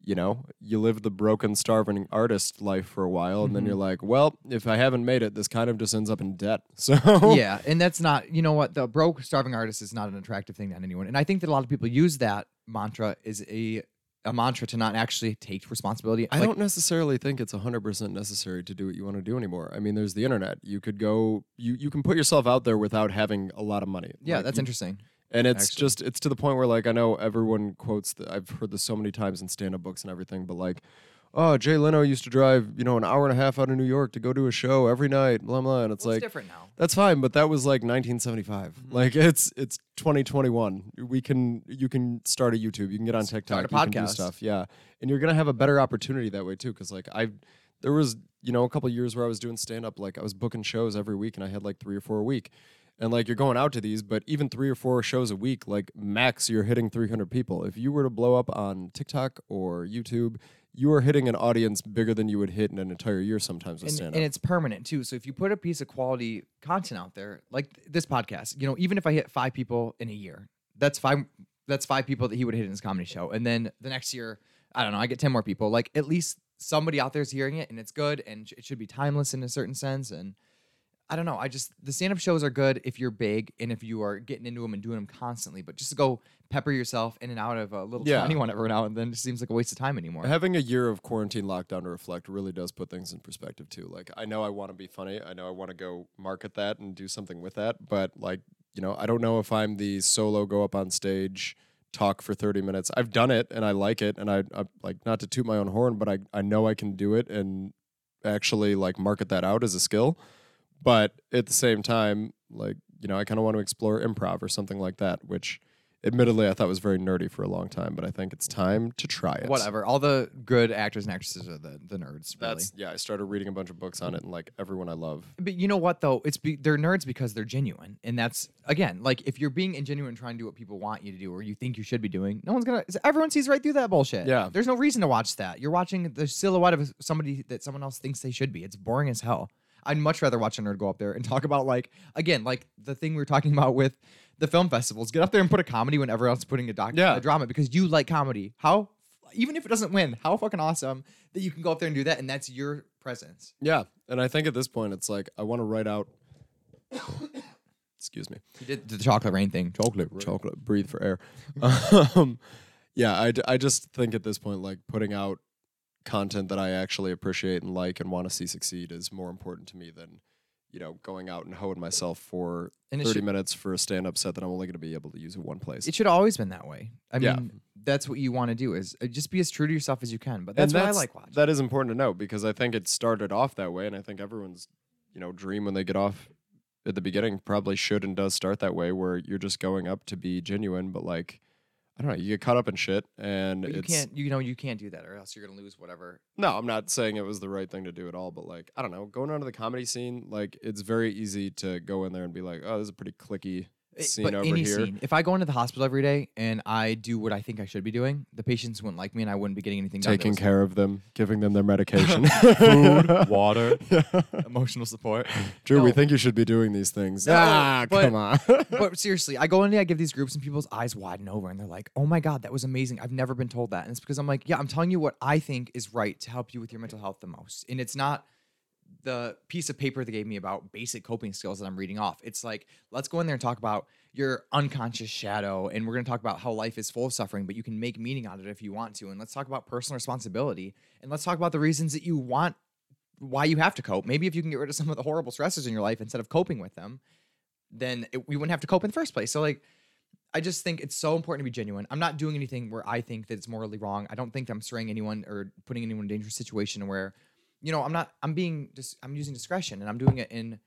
you know, you live the broken, starving artist life for a while, and then Mhm. you're like, well, if I haven't made it, this kind of just ends up in debt. [LAUGHS] So yeah, and that's not, you know what, the broke starving artist is not an attractive thing to anyone. And I think that a lot of people use that mantra as a a mantra to not actually take responsibility. I Like, don't necessarily think it's 100% necessary to do what you want to do anymore. I mean, there's the internet. You could go, you, you can put yourself out there without having a lot of money. Yeah, Like, that's you- interesting. And it's actually. just, it's to the point where, like, I know everyone quotes, I've heard this so many times in stand up books and everything, but like, oh, Jay Leno used to drive, you know, an hour and a half out of New York to go to a show every night, blah, blah. And it's Well, like, different now. that's fine, but that was like 1975. Mm-hmm. Like it's it's 2021. We can you can start a YouTube, you can get on TikTok, Start a you can do podcast. stuff, yeah, and you're gonna have a better opportunity that way too. Because like I, there was you know a couple years where I was doing stand up, like I was booking shows every week, and I had like three or four a week. And like you're going out to these, but even three or four shows a week, like max, you're hitting 300 people. If you were to blow up on TikTok or YouTube, you are hitting an audience bigger than you would hit in an entire year sometimes with and, stand and up. it's permanent too. So if you put a piece of quality content out there, like this podcast, you know, even if I hit five people in a year, that's five. That's five people that he would hit in his comedy show, and then the next year, I don't know, I get ten more people. Like at least somebody out there is hearing it, and it's good, and it should be timeless in a certain sense. And I don't know, I just the stand up shows are good if you're big and if you are getting into them and doing them constantly. But just to go pepper yourself in and out of a little Yeah. tiny one every now and then just seems like a waste of time anymore. Having a year of quarantine lockdown to reflect really does put things in perspective too. Like I know I want to be funny. I know I want to go market that and do something with that, but like, you know, I don't know if I'm the solo go up on stage talk for 30 minutes. I've done it and I like it and I, I like not to toot my own horn, but I I know I can do it and actually like market that out as a skill. But at the same time, like, you know, I kind of want to explore improv or something like that, which admittedly I thought was very nerdy for a long time, but I think it's time to try it. Whatever. All the good actors and actresses are the, the nerds. Really. That's yeah. I started reading a bunch of books on it, and like everyone I love. But you know what though? It's be, they're nerds because they're genuine, and that's again like if you're being ingenuine and trying to do what people want you to do or you think you should be doing, no one's gonna. Everyone sees right through that bullshit. Yeah. there's no reason to watch that. You're watching the silhouette of somebody that someone else thinks they should be. It's boring as hell. I'd much rather watch a nerd go up there and [LAUGHS] talk about like again like the thing we were talking about with the film festivals. Get up there and put a comedy when everyone else is putting a doc Yeah. a drama because you like comedy. How even if it doesn't win, how fucking awesome that you can go up there and do that and that's your presence. Yeah, and I think at this point, it's like I want to write out. [COUGHS] excuse me. You did the chocolate rain thing. Chocolate. rain. chocolate breathe for air [LAUGHS] um, yeah I, d- I just think at this point like putting out content that i actually appreciate and like and want to see succeed is more important to me than you know going out and hoeing myself for And 30 should- minutes for a stand-up set that i'm only going to be able to use in one place It should always been that way. I Yeah. mean, that's what you want to do is uh, just be as true to yourself as you can. But And that's, what I like watching. that is important to note because i think it started off that way and i think everyone's you know dream when they get off at the beginning probably should and does start that way where you're just going up to be genuine but like i don't know you get caught up in shit and but you it's can't, you know, you can't do that, or else you're gonna lose whatever. No, I'm not saying it was the right thing to do at all, but like, I don't know, going onto the comedy scene, like, it's very easy to go in there and be like, oh, this is a pretty clicky scene but over any here. scene, if I go into the hospital every day and I do what I think I should be doing, the patients wouldn't like me, and I wouldn't be getting anything done. Taking care of them, giving them their medication. [LAUGHS] Food, [LAUGHS] water, emotional support. Drew, we think you should be doing these things. No, ah, but- come on. [LAUGHS] but seriously, I go in there, I give these groups, and people's eyes widen over, and they're like, "Oh my god, that was amazing! I've never been told that." And it's because I'm like, "Yeah, I'm telling you what I think is right to help you with your mental health the most." And it's not the piece of paper they gave me about basic coping skills that I'm reading off. It's like, let's go in there and talk about your unconscious shadow, and we're going to talk about how life is full of suffering, but you can make meaning out of it if you want to. And let's talk about personal responsibility, and let's talk about the reasons that you want why you have to cope. Maybe if you can get rid of some of the horrible stresses in your life instead of coping with them, then it, we wouldn't have to cope in the first place. So like I just think it's so important to be genuine. I'm not doing anything where I think that it's morally wrong. I don't think I'm straying anyone or putting anyone in a dangerous situation where, you know, I'm not. I'm being just. I'm using discretion and I'm doing it in,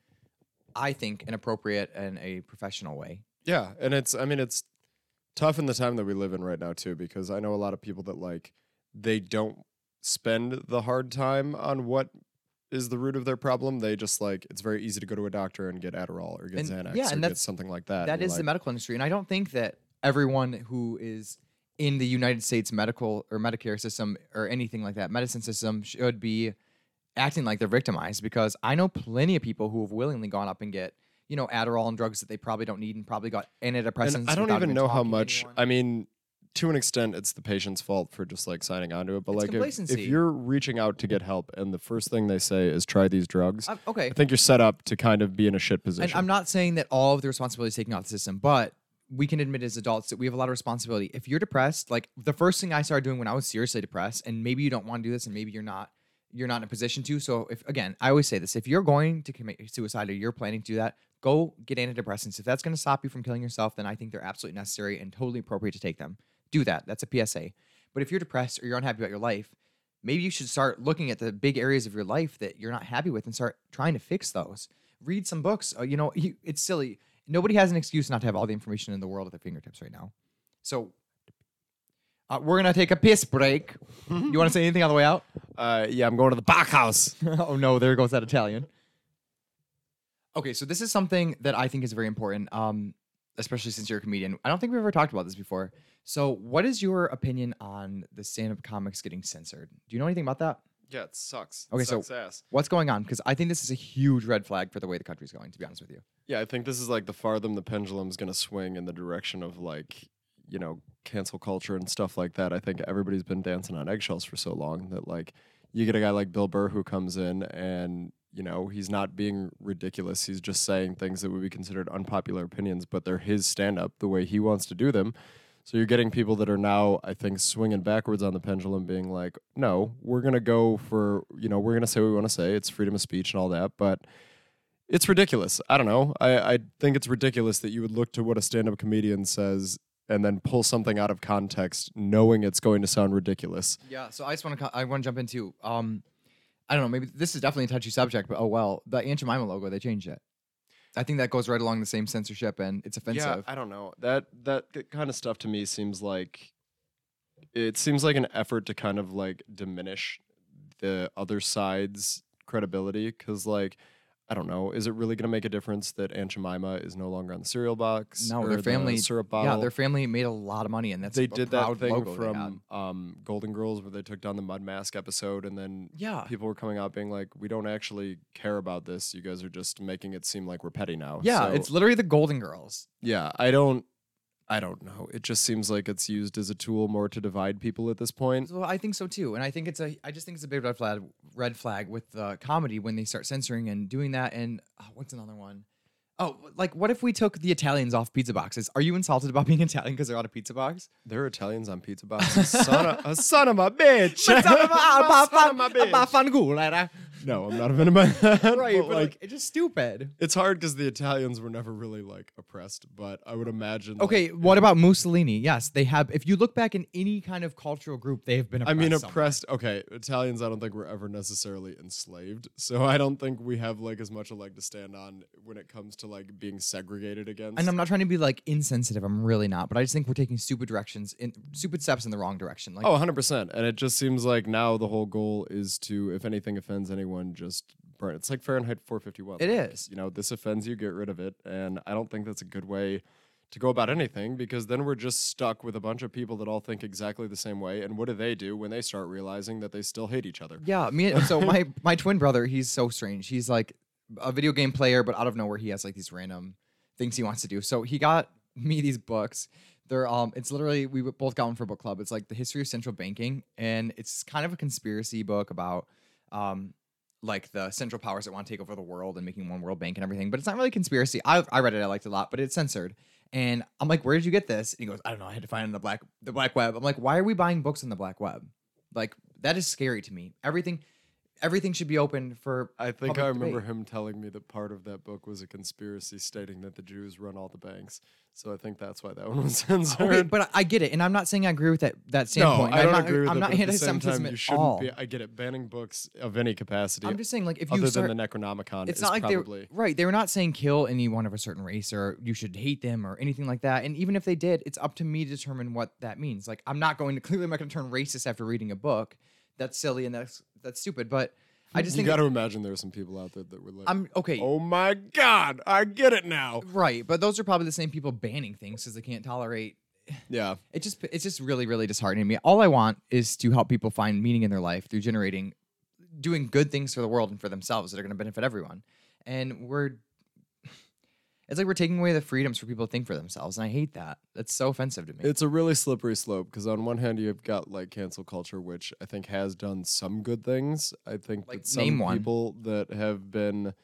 I think, an appropriate and a professional way. yeah, and it's, I mean, it's tough in the time that we live in right now, too, because I know a lot of people that, like, they don't spend the hard time on what is the root of their problem. They just, like, it's very easy to go to a doctor and get Adderall or get And- Xanax yeah, or and get that's- something like that. That is and the medical industry, and I don't think that everyone who is in the United States medical or Medicare system or anything like that medicine system should be acting like they're victimized because I know plenty of people who have willingly gone up and get you know Adderall and drugs that they probably don't need and probably got antidepressants. And I don't even know how much. I mean, to an extent, it's the patient's fault for just like signing onto it. But It's like, if, if you're reaching out to get help, and the first thing they say is try these drugs, okay. I think you're set up to kind of be in a shit position. And I'm not saying that all of the responsibility is taken off the system, but we can admit as adults that we have a lot of responsibility. If you're depressed, like the first thing I started doing when I was seriously depressed, and maybe you don't want to do this, and maybe you're not, you're not in a position to. So if again, I always say this: if you're going to commit suicide or you're planning to do that, go get antidepressants. If that's going to stop you from killing yourself, then I think they're absolutely necessary and totally appropriate to take them. Do that. That's a PSA. But if you're depressed or you're unhappy about your life, maybe you should start looking at the big areas of your life that you're not happy with and start trying to fix those. Read some books. Uh, you know, it's silly. Nobody has an excuse not to have all the information in the world at their fingertips right now. So uh, we're gonna take a piss break. you want to say anything on the way out? uh, yeah, I'm going to the Bachhaus. [LAUGHS] oh no, there goes that Italian. Okay, so this is something that I think is very important, um, especially since you're a comedian. I don't think we've ever talked about this before. So, what is your opinion on the stand-up comics getting censored? Do you know anything about that? Yeah, it sucks. Okay, it so- sucks ass. What's going on? Because I think this is a huge red flag for the way the country's going. To be honest with you. Yeah, I think this is like the farther the pendulum's gonna swing in the direction of like, you know, cancel culture and stuff like that. I think everybody's been dancing on eggshells for so long that like you get a guy like Bill Burr who comes in and you know he's not being ridiculous. He's just saying things that would be considered unpopular opinions, but they're his stand up the way he wants to do them. So you're getting people that are now, I think, swinging backwards on the pendulum, being like, "No, we're gonna go for, you know, we're gonna say what we want to say. It's freedom of speech and all that, but it's ridiculous. I don't know. I, I think it's ridiculous that you would look to what a stand-up comedian says and then pull something out of context, knowing it's going to sound ridiculous. Yeah. So I just want to I want to jump into um, I don't know. Maybe this is definitely a touchy subject, but oh well. The Aunt Jemima logo they changed it. I think that goes right along the same censorship, and it's offensive. Yeah, I don't know. That that kind of stuff to me seems like it seems like an effort to kind of like diminish the other side's credibility because like I don't know, is it really going to make a difference that Aunt Jemima is no longer on the cereal box? No, or their the family- syrup bottle. Yeah, their family made a lot of money, and that's they did that thing from um, Golden Girls where they took down the Mud Mask episode, and then Yeah. people were coming out being like, "We don't actually care about this. You guys are just making it seem like we're petty now." Yeah, So, it's literally the Golden Girls. yeah. I don't, I don't know. It just seems like it's used as a tool more to divide people at this point. Well, I think so too, and I think it's a. I just think it's a big red flag. Red flag with uh, comedy when they start censoring and doing that. And oh, what's another one? Oh, like what if we took the Italians off pizza boxes? Are you insulted about being [LAUGHS] Italian because they're on a pizza box? There are Italians on pizza boxes. son, of, a son of a [LAUGHS] bitch. [LAUGHS] Son of Son of a a bitch. fangula. No, I'm not offended by that. Right, but, but like it's just stupid. it's hard because the Italians were never really like oppressed, but I would imagine. like, Okay, what about Mussolini? Yes, they have. If you look back in any kind of cultural group, they have been. I Oppressed mean, somewhere. oppressed. Okay, Italians. I don't think were ever necessarily enslaved, [LAUGHS] so I don't think we have like as much a leg to stand on when it comes to like being segregated against. And I'm not trying to be like insensitive. I'm really not. But I just think we're taking stupid directions, in stupid steps in the wrong direction. Like, Oh, 100%. And it just seems like now the whole goal is to, if anything offends anyone, just burn. It's like Fahrenheit 451. it Like, is. You know, this offends you, get rid of it. And I don't think that's a good way to go about anything because then we're just stuck with a bunch of people that all think exactly the same way. And what do they do when they start realizing that they still hate each other? Yeah, me. So [LAUGHS] my my twin brother, he's so strange. He's like a video game player, but out of nowhere, he has like these random things he wants to do. So he got me these books. They're um, it's literally we both got one for book club. It's like the history of central banking, and it's kind of a conspiracy book about um, like the central powers that want to take over the world and making one world bank and everything. But it's not really conspiracy. I I read it, I liked it a lot, but it's censored. And I'm like, where did you get this? And he goes, I don't know. I had to find it on the black the black web. I'm like, why are we buying books on the black web? Like that is scary to me. Everything everything should be open for I think I remember debate. him telling me that part of that book was a conspiracy stating that the Jews run all the banks. So I think that's why that one was [LAUGHS] censored. Okay, but I- I get it, and I'm not saying I agree with that that no, standpoint. I I'm don't not, agree with I'm it. not but at the same time, you shouldn't all. be. I get it. Banning books of any capacity, I'm just saying, like, if you other start, than the Necronomicon, it's is not like probably. they right. They were not saying kill anyone of a certain race or you should hate them or anything like that. And even if they did, it's up to me to determine what that means. Like, I'm not going to clearly I'm not going to turn racist after reading a book. That's silly and that's that's stupid. But I just you think got to imagine there are some people out there that were like, I'm okay. "Oh my god, I get it now." Right, but those are probably the same people banning things because they can't tolerate Yeah, it just it's just really really disheartening to me all i want is to help people find meaning in their life through generating doing good things for the world and for themselves that are going to benefit everyone and we're It's like we're taking away the freedoms for people to think for themselves, and I hate that. That's so offensive to me. It's a really slippery slope because on one hand you've got like cancel culture, which I think has done some good things. I think Like, that some one. people that have been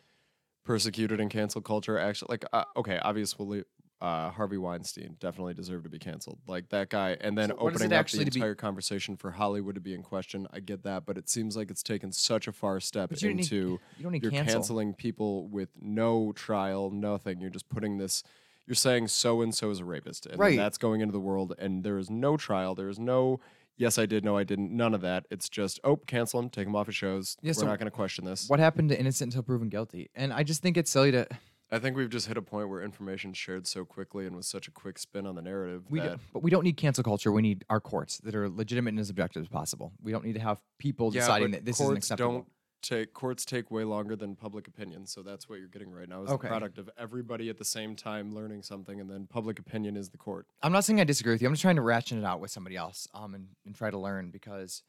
persecuted in cancel culture actually like uh, okay, obviously uh, Harvey Weinstein definitely deserved to be canceled. Like that guy, and then So what does it opening up the to be- entire conversation for Hollywood to be in question. I get that, but it seems like it's taken such a far step don't need- into you don't need you're cancel. canceling people with no trial, nothing. You're just putting this. You're saying so and so is a rapist, and Right. that's going into the world, and there is no trial. There is no yes, I did, no, I didn't. None of that. It's just oh, cancel him, take him off his shows. Yeah, We're so not going to question this. What happened to innocent until proven guilty? And I just think it's silly to I think we've just hit a point where information shared so quickly and with such a quick spin on the narrative we, that d- but we don't need cancel culture. We need our courts that are legitimate and as objective as possible. We don't need to have people yeah, deciding that this isn't acceptable. don't take courts take way longer than public opinion. So that's what you're getting right now is Okay. the product of everybody at the same time learning something, and then public opinion is the court. I'm not saying I disagree with you. I'm just trying to ratchet it out with somebody else um, and, and try to learn because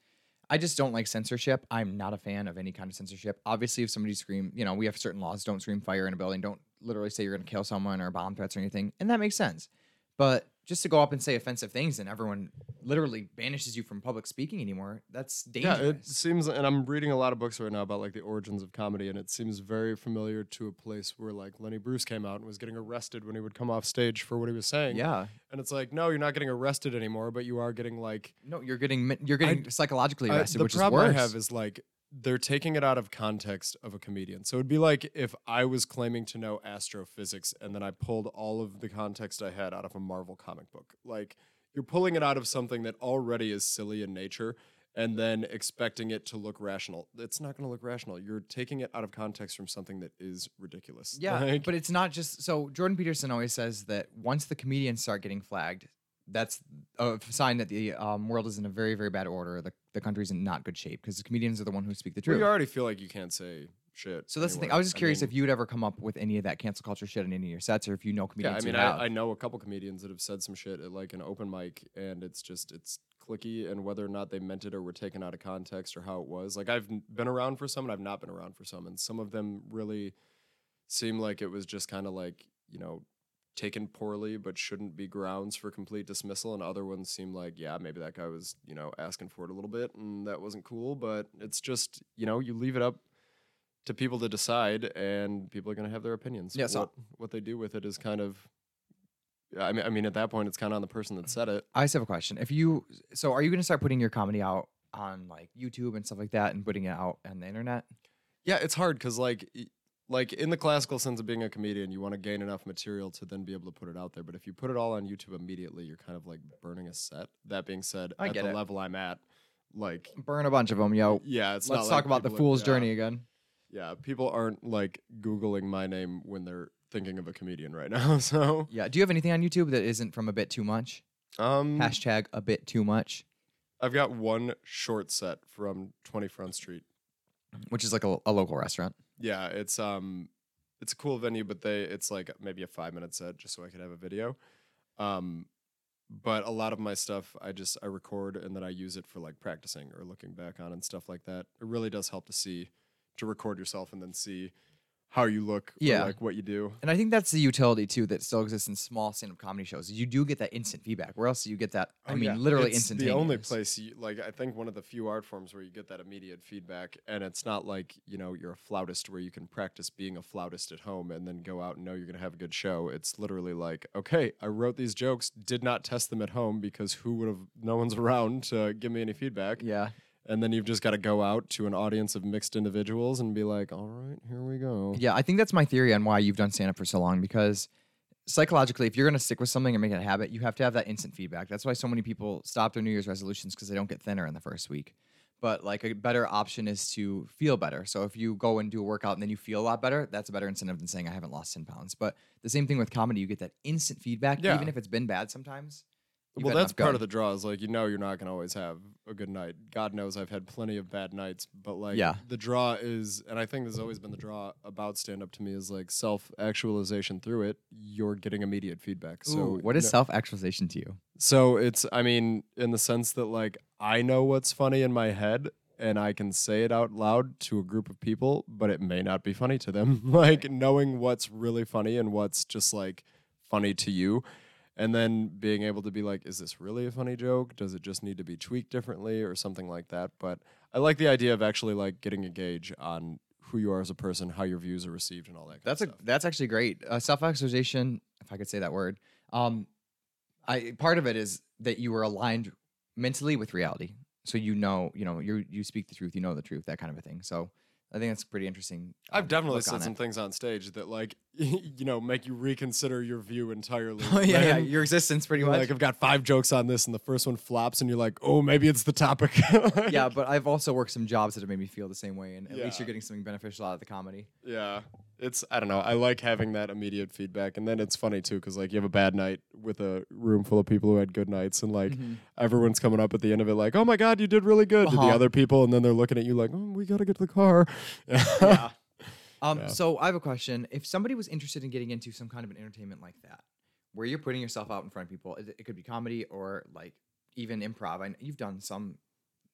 I just don't like censorship. I'm not a fan of any kind of censorship. Obviously, if somebody scream, you know, we have certain laws. Don't scream fire in a building. Don't literally say you're going to kill someone or bomb threats or anything, and that makes sense. But just to go up and say offensive things and everyone literally banishes you from public speaking anymore, that's dangerous. Yeah, it seems, and I'm reading a lot of books right now about like the origins of comedy, and it seems very familiar to a place where like Lenny Bruce came out and was getting arrested when he would come off stage for what he was saying. yeah. and it's like, no, you're not getting arrested anymore, but you are getting like. No, you're getting you're getting psychologically I- arrested, the which problem is worse. I have is like they're taking it out of context of a comedian. So it'd be like if I was claiming to know astrophysics and then I pulled all of the context I had out of a Marvel comic book. Like you're pulling it out of something that already is silly in nature and then expecting it to look rational. It's not going to look rational. You're taking it out of context from something that is ridiculous. Yeah, [LAUGHS] Like, but it's not just so. Jordan Peterson always says that once the comedians start getting flagged, that's a sign that the um, world is in a very, very bad order. The the country's in not good shape because the comedians are the one who speak the well, truth. you already feel like you can't say shit. so that's the thing. I was just curious mean- if you would ever come up with any of that cancel culture shit in any of your sets, or if you know comedians. Yeah. I mean. I, I know a couple comedians that have said some shit at like an open mic, and it's just it's clicky, and whether or not they meant it or were taken out of context or how it was. Like I've been around for some, and I've not been around for some, and some of them really seem like it was just kind of like you know taken poorly, but shouldn't be grounds for complete dismissal, and other ones seem like yeah, maybe that guy was you know asking for it a little bit, and that wasn't cool, but it's just you know you leave it up. To people to decide, and people are going to have their opinions. Yeah, so- what, what they do with it is kind of I mean, I mean, at that point, it's kind of on the person that said it. I just have a question. If you so, are you going to start putting your comedy out on like YouTube and stuff like that, and putting it out on the internet? Yeah, it's hard because, like, like in the classical sense of being a comedian, you want to gain enough material to then be able to put it out there. But if you put it all on YouTube immediately, you're kind of like burning a set. That being said, I at get the it. level I'm at, like, Burn a bunch of them, yo. yeah, it's Let's not talk like about the people are- fool's yeah, journey again. Yeah, people aren't like Googling my name when they're thinking of a comedian right [LAUGHS] now. So, Yeah. Do you have anything on YouTube that isn't from a bit too much? um, Hashtag a bit too much, I've got one short set from 20 Front Street. which is like a, a local restaurant. Yeah, it's um it's a cool venue, but they it's like maybe a five minute set just so I could have a video. Um but a lot of my stuff I just I record and then I use it for like practicing or looking back on and stuff like that. It really does help to see to record yourself and then see how you look Yeah. or like what you do. And I think that's the utility too that still exists in small stand-up comedy shows. is You do get that instant feedback. Where else do you get that? I Oh, mean, yeah. literally it's instantaneous. The only place, you, like I think one of the few art forms where you get that immediate feedback, and it's not like you know you're a flautist where you can practice being a flautist at home and then go out and know you're gonna have a good show. It's literally like, okay, I wrote these jokes, did not test them at home because who would have? No one's [LAUGHS] around to give me any feedback, Yeah. And then you've just got to go out to an audience of mixed individuals and be like, all right, here we go. Yeah, I think that's my theory on why you've done stand-up for so long because psychologically, if you're going to stick with something and make it a habit, you have to have that instant feedback. That's why so many people stop their New Year's resolutions because they don't get thinner in the first week. But like a better option is to feel better. So if you go and do a workout and then you feel a lot better, that's a better incentive than saying I haven't lost 10 pounds. But the same thing with comedy, you get that instant feedback, Yeah. even if it's been bad sometimes. You've well, that's part of the draw. Is like you know you're not gonna always have a good night. God knows I've had plenty of bad nights, but like Yeah. the draw is, and I think there's always been the draw about stand up to me is like self actualization through it. You're getting immediate feedback. So Ooh, what is no- self-actualization to you? so it's I mean in the sense that like I know what's funny in my head. and I can say it out loud to a group of people, but it may not be funny to them. [LAUGHS] like knowing what's really funny and what's just like funny to you. And then being able to be like, is this really a funny joke? Does it just need to be tweaked differently or something like that? But I like the idea of actually like getting a gauge on who you are as a person, how your views are received, and all that. Kind That's of a stuff. that's actually great. Uh, Self actualization, if I could say that word. Um, I part of it is that you were aligned mentally with reality, so you know, you know, you you speak the truth, you know the truth, that kind of a thing. So I think that's pretty interesting. I've um, definitely said some it. things on stage that like [LAUGHS] you know make you reconsider your view entirely. [LAUGHS] Oh yeah, yeah, your existence pretty much. Like I've got five jokes on this, and the first one flops, and you're like, "Oh, maybe it's the topic." [LAUGHS] yeah, but I've also worked some jobs that have made me feel the same way, and at least you're getting something beneficial out of the comedy. yeah. It's I don't know. I like having that immediate feedback, and then it's funny too because like you have a bad night with a room full of people who had good nights, and like everyone's coming up at the end of it like, "Oh my god, you did really good" to Uh-huh. the other people, and then they're looking at you like, "Oh, we gotta get to the car." yeah. Um, Yeah. So I have a question. If somebody was interested in getting into some kind of an entertainment like that, where you're putting yourself out in front of people, it, it could be comedy or like even improv. I you've done some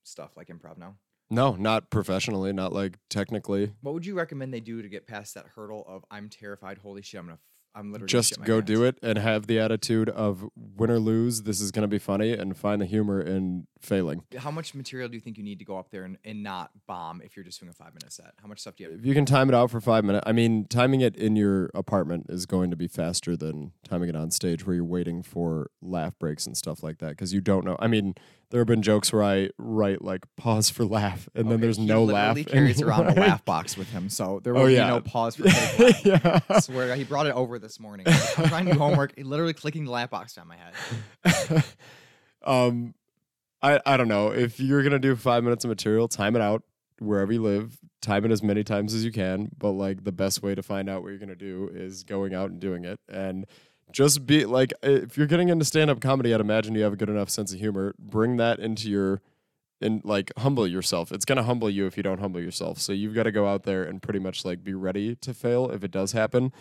stuff like improv now. no, not professionally, not like technically. What would you recommend they do to get past that hurdle of I'm terrified? Holy shit! I'm gonna. I'm literally just go do it and have the attitude of win or lose this is going to be funny and find the humor in failing How much material do you think you need to go up there and, and not bomb if you're just doing a five minute set? How much stuff do you have? if you can time it out for five minutes i mean timing it in your apartment is going to be faster than timing it on stage where you're waiting for laugh breaks and stuff like that because you don't know i mean there have been jokes where i write like pause for laugh and then there's he no laugh literally carries around a laugh box with him, so there Oh, will be yeah. no pause for [LAUGHS] laugh. yeah I swear, he brought it over this morning. I'm trying to do homework, literally clicking the laugh box down my head. [LAUGHS] um, I I don't know if you're gonna do five minutes of material, time it out wherever you live. Time it as many times as you can. But like the best way to find out what you're gonna do is going out and doing it and. Just be like, if you're getting into stand up comedy, I'd imagine you have a good enough sense of humor. Bring that into your, and like humble yourself. It's gonna humble you if you don't humble yourself. So you've got to go out there and pretty much like be ready to fail if it does happen.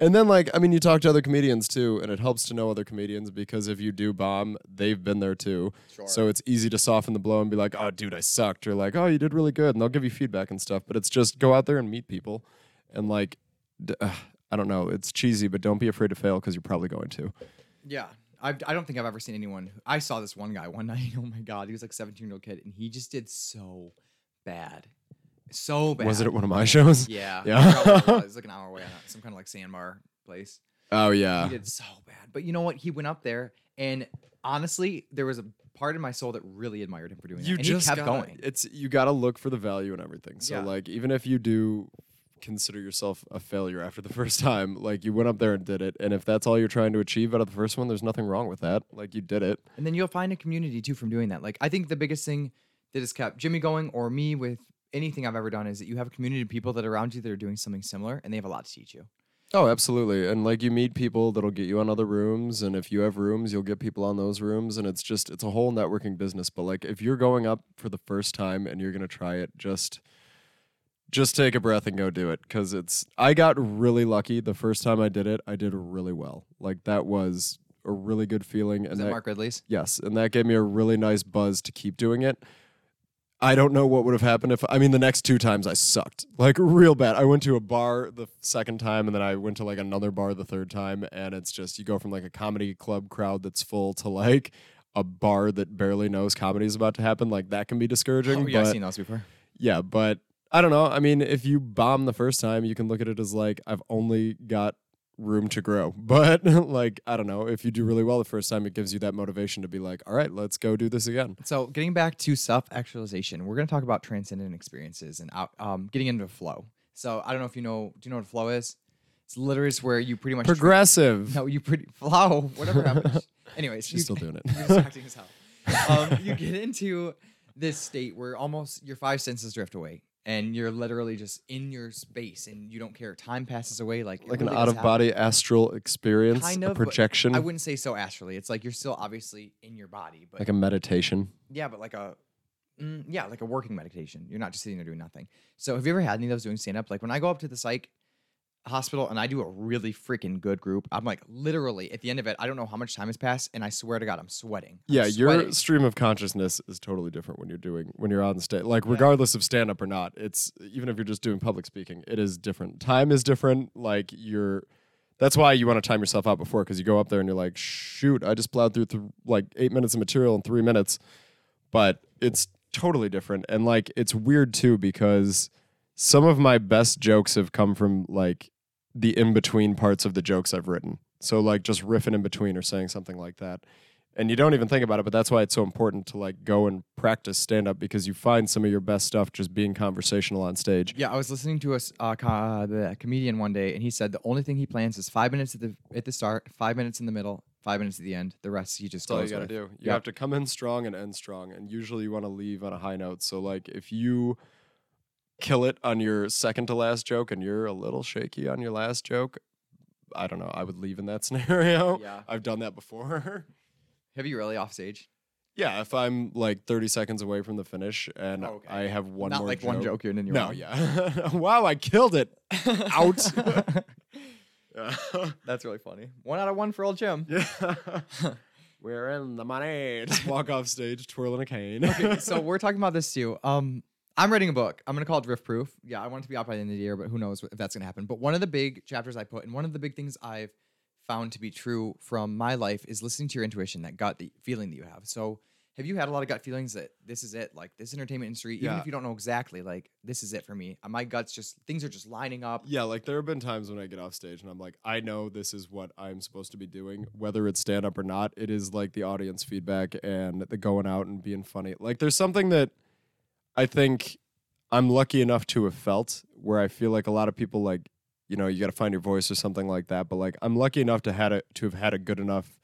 And then, like, I mean, you talk to other comedians too, and it helps to know other comedians because if you do bomb, they've been there too. Sure. So it's easy to soften the blow and be like, oh, dude, I sucked. Or like, oh, you did really good. And they'll give you feedback and stuff. But it's just go out there and meet people. And like, d- uh, I don't know, it's cheesy, but don't be afraid to fail because you're probably going to. Yeah. I've, I don't think I've ever seen anyone. Who, I saw this one guy one [LAUGHS] night. Oh my God. He was like a 17 year old kid and he just did so bad. So bad. Was it at one of my shows? Yeah. Yeah. it was. It was like an hour [LAUGHS] away on some kind of like sandbar place. Oh, yeah. He did so bad. But you know what? He went up there and honestly, there was a part of my soul that really admired him for doing You that. And just he kept gotta, going. It's you got to look for the value in everything. So Yeah. like even if you do consider yourself a failure after the [LAUGHS] first time, like you went up there and did it, and if that's all you're trying to achieve out of the first one, there's nothing wrong with that. Like you did it. And then you'll find a community too from doing that. Like I think the biggest thing that has kept Gimmy going or me with anything I've ever done is that you have a community of people that are around you that are doing something similar and they have a lot to teach you. Oh, absolutely. And like you meet people that'll get you on other rooms and if you have rooms, you'll get people on those rooms and it's just it's a whole networking business. But like if you're going up for the first time and you're going to try it, just just take a breath and go do it cuz it's I got really lucky the first time I did it. I did really well. Like that was a really good feeling and that that, Mark Ridley's? yes, and that gave me a really nice buzz to keep doing it. I don't know what would have happened if I mean the next two times I sucked like real bad. I went to a bar the second time and then I went to like another bar the third time and it's just you go from like a comedy club crowd that's full to like a bar that barely knows comedy is about to happen. Like that can be discouraging. Oh yeah, I've seen those before. yeah, but I don't know. I mean, if you bomb the first time, you can look at it as like I've only got room to grow. [LAUGHS] But like I don't know, if you do really well the first time, it gives you that motivation to be like, all right, let's go do this again. So getting back to self actualization, we're going to talk about transcendent experiences and out, um, getting into flow. So I don't know if you know. Do you know what flow is? It's literally where you pretty much Progressive. No, you pretty flow. Whatever happened. [LAUGHS] Anyways, She's you- still doing it. You're distracting [LAUGHS] as hell. Um, you get into this state where almost your five senses drift away, and you're literally just in your space, and you don't care. Time passes away like like an out of body astral experience, Kind of, projection. I wouldn't say so astrally. It's like you're still obviously in your body, but like a meditation. yeah, but like a mm, yeah, like a working meditation. You're not just sitting there doing nothing. So have you ever had any of those doing stand up? Like when I go up to the psych, hospital and I do a really freaking good group, I'm like literally at the end of it, I don't know how much time has passed, and I swear to God, I'm sweating. I'm Yeah, your stream of consciousness is totally different when you're doing when you're on stage. Like Yeah. regardless of stand up or not, it's even if you're just doing public speaking, it is different. Time is different. Like you're that's why you want to time yourself out before because you go up there and you're like, shoot, I just plowed through th- like eight minutes of material in three minutes. But it's totally different. And like it's weird too because some of my best jokes have come from like the in between parts of the jokes I've written. So like just riffing in between or saying something like that. And you don't even think about it, but that's why it's so important to like go and practice stand up because you find some of your best stuff just being conversational on stage. Yeah, I was listening to a uh, co- uh, the comedian one day, and he said the only thing he plans is five minutes at the at the start, five minutes in the middle, five minutes at the end. The rest he just That's all you got to with. do. You Yep. have to come in strong and end strong, and usually you want to leave on a high note. So like if you kill it on your second to last joke and you're a little shaky on your last joke, I don't know. I would leave in that [LAUGHS] scenario. Yeah. I've done that before. Have you really off stage? yeah, if I'm like 30 seconds away from the finish and Oh, okay. I have one Not more like one joke in and you're No, on. yeah. [LAUGHS] wow, I killed it. Out. [LAUGHS] That's really funny. One out of one for old Gim. yeah. We're in the money. Just walk off stage twirling a cane. okay, so we're talking about this too. Um, I'm writing a book. I'm gonna call it Drift Proof. Yeah, I want it to be out by the end of the year, but who knows if that's gonna happen. But one of the big chapters I put, and one of the big things I've found to be true from my life is listening to your intuition, that gut the feeling that you have. So have you had a lot of gut feelings that this is it? Like this entertainment industry, even Yeah. if you don't know exactly, like this is it for me. Uh, My gut's just things are just lining up. Yeah, like there have been times when I get off stage and I'm like, I know this is what I'm supposed to be doing, whether it's stand up or not. It is like the audience feedback and the going out and being funny. Like there's something that I think I'm lucky enough to have felt where I feel like a lot of people like, you know, you got to find your voice or something like that. But like I'm lucky enough to had a, to have had a good enough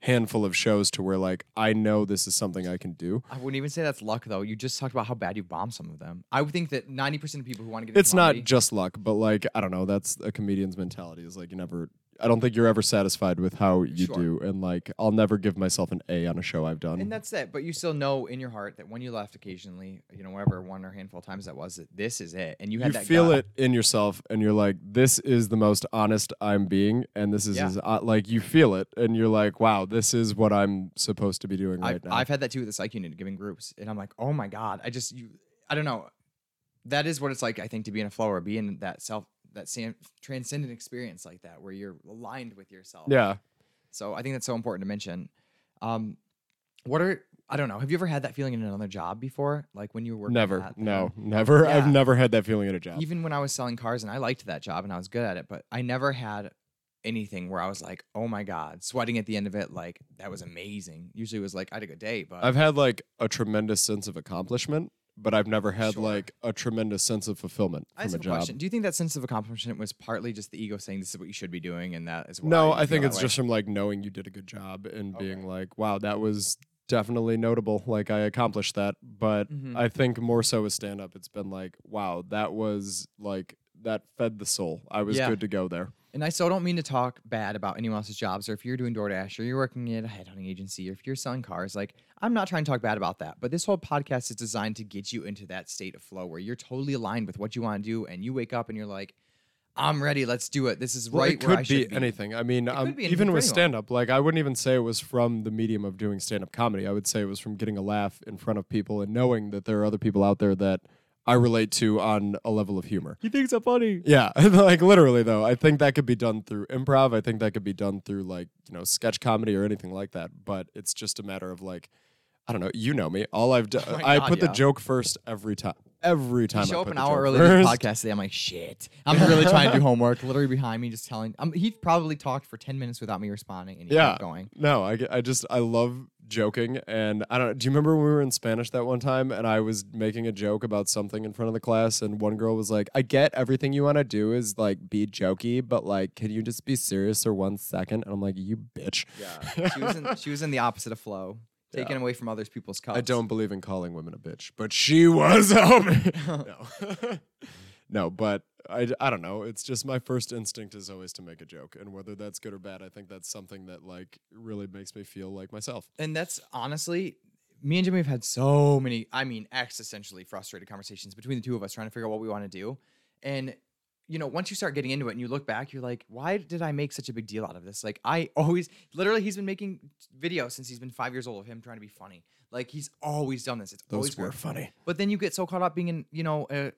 handful of shows to where like I know this is something I can do. I wouldn't even say that's luck though. You just talked about how bad you bombed some of them. I would think that 90% of people who want to get into it's not comedy- just luck, but like I don't know. That's a comedian's mentality. Is like you never. I don't think you're ever satisfied with how you Sure. do, and like I'll never give myself an A on a show I've done. And that's it. But you still know in your heart that when you left occasionally, you know, whatever one or handful of times that was, that this is it. And you you that feel gut. it in yourself, and you're like, "This is the most honest I'm being," and this is Yeah. as, uh, like you feel it, and you're like, "Wow, this is what I'm supposed to be doing right I've, now." I've had that too with the psych unit giving groups. And I'm like, oh my God. I just, you, I don't know. That is what it's like, I think, to be in a flow or be in that self, that sam- transcendent experience like that, where you're aligned with yourself. yeah, So I think that's so important to mention. Um, what are, I don't know. Have you ever had that feeling in another job before? Like when you were working never, at, no, never. [LAUGHS] I've never had that feeling at a job. even when I was selling cars and I liked that job and I was good at it, but I never had anything where I was like, oh my God, sweating at the end of it, like that was amazing. Usually it was like I had a good day, but I've had like a tremendous sense of accomplishment, but I've never had Sure. like a tremendous sense of fulfillment from a have a job. question. Do you think that sense of accomplishment was partly just the ego saying this is what you should be doing and that is why No, I think it's just from like knowing you did a good job and being like, wow, that was definitely notable. Like I accomplished that. But Mhm. I think more so with stand up, it's been like, wow, that was like that fed the soul. I was Yeah. good to go there. And I still don't mean to talk bad about anyone else's jobs, or if you're doing DoorDash, or you're working at a headhunting agency, or if you're selling cars. Like, I'm not trying to talk bad about that. But this whole podcast is designed to get you into that state of flow where you're totally aligned with what you want to do, and you wake up and you're like, "I'm ready. Let's do it. This is Well, right it where could I should be anything. I mean, um, anything even with stand up, like I wouldn't even say it was from the medium of doing stand up comedy. I would say it was from getting a laugh in front of people and knowing that there are other people out there that I relate to on a level of humor. He thinks I'm funny. Yeah, [LAUGHS] like literally though. I think that could be done through improv. I think that could be done through like, you know, sketch comedy or anything like that, but it's just a matter of like I don't know, you know me. All I've done [LAUGHS] Oh I God, put the joke first every time. Every time I show I up an hour early to the first. podcast today. I'm like, shit. I'm really trying to do homework. Literally behind me, just telling. Um, he probably talked for ten minutes without me responding, and he Yeah. kept going. No, I, I just I love joking and I don't do you remember when we were in Spanish that one time and I was making a joke about something in front of the class and one girl was like, "I get everything you want to do is like be jokey, but like can you just be serious for one second? And I'm like, "You bitch." Yeah, she was in, she was in the opposite of flow, taken Yeah. away from others people's cups. I don't believe in calling women a bitch, but she was a [LAUGHS] homie. no. [LAUGHS] no, but I, I don't know. It's just my first instinct is always to make a joke. And whether that's good or bad, I think that's something that like really makes me feel like myself. and that's honestly, me and Gimmy have had so many, I mean, existentially frustrated conversations between the two of us trying to figure out what we want to do. And you know, once you start getting into it and you look back, you're like, why did I make such a big deal out of this? Like, I always, literally, he's been making videos since he's been five years old of him trying to be funny. Like, he's always done this. It's always Those were worked. funny. But then you get so caught up being in, you know, a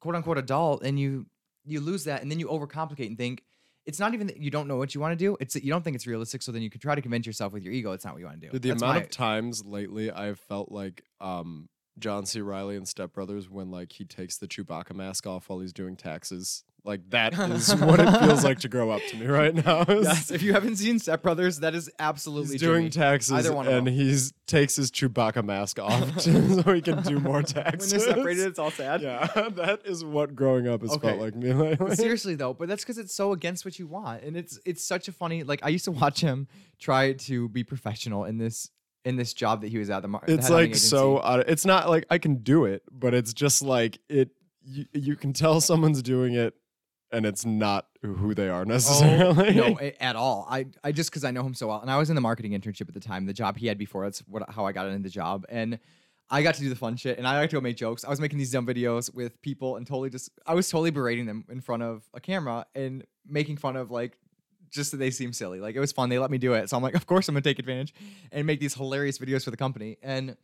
quote unquote adult, and you you lose that, and then you overcomplicate and think it's not even that you don't know what you want to do. It's that you don't think it's realistic. So then you can try to convince yourself with your ego it's not what you want to do. Dude, the That's amount my- of times lately I've felt like um, John C. Reilly and Step Brothers when like he takes the Chewbacca mask off while he's doing taxes. Like that is what it feels like to grow up to me right now. [LAUGHS] yes, if you haven't seen Step Brothers, that is absolutely he's doing Gimmy. taxes Either one and he takes his Chewbacca mask off to- [LAUGHS] [LAUGHS] so he can do more taxes. when they're separated, it's all sad. yeah, that is what growing up has Okay. felt like to me lately. Seriously though, but that's because it's so against what you want, and it's it's such a funny. Like I used to watch him try to be professional in this in this job that he was at the. market. it's like so agency. out of- it's not like i can do it but it's just like it you, you can tell someone's doing it and it's not who they are necessarily Oh, no, [LAUGHS] at all. I, I just because I know him so well, and I was in the marketing internship at the time. The job he had before, that's what how I got into the job, and I got to do the fun shit, and I like to go make jokes. I was making these dumb videos with people, and totally just I was totally berating them in front of a camera and making fun of like just that they seem silly. Like it was fun. They let me do it, so I'm like, of course I'm gonna take advantage and make these hilarious videos for the company. And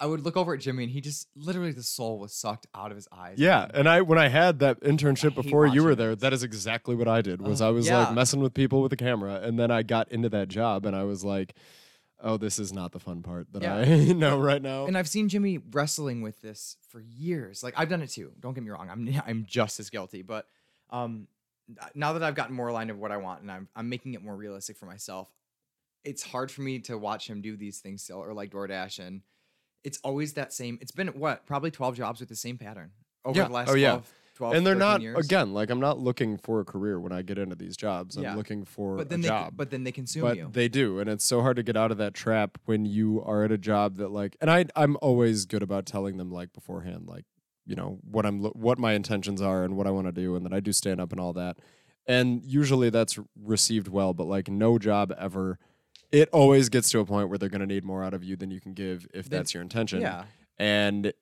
I would look over at Gimmy, and he just literally the soul was sucked out of his eyes. yeah and i when i had that internship before you were there those. that is exactly what i did was Oh, i was yeah. like messing with people with a camera and then i got into that job and i was like oh this is not the fun part that Yeah. i [LAUGHS] know right now And I've seen Gimmy wrestling with this for years. Like I've done it too. Don't get me wrong. I'm [LAUGHS] I'm just as guilty. But um, now that I've gotten more aligned of what I want and I'm I'm making it more realistic for myself, it's hard for me to watch him do these things still or like DoorDash and it's always that same. It's been what probably 12 jobs with the same pattern over Yeah. the last Oh, yeah. 12, 12 and they're not years. again like i'm not looking for a career when i get into these jobs i'm Yeah. looking for But then a they job but then they consume but you. they do and it's so hard to get out of that trap when you are at a job that like and i i'm always good about telling them like beforehand like you know what i'm what my intentions are and what i want to do and that i do stand up and all that and usually that's received well but like no job ever it always gets to a point where they're going to need more out of you than you can give if Then- that's your intention yeah. and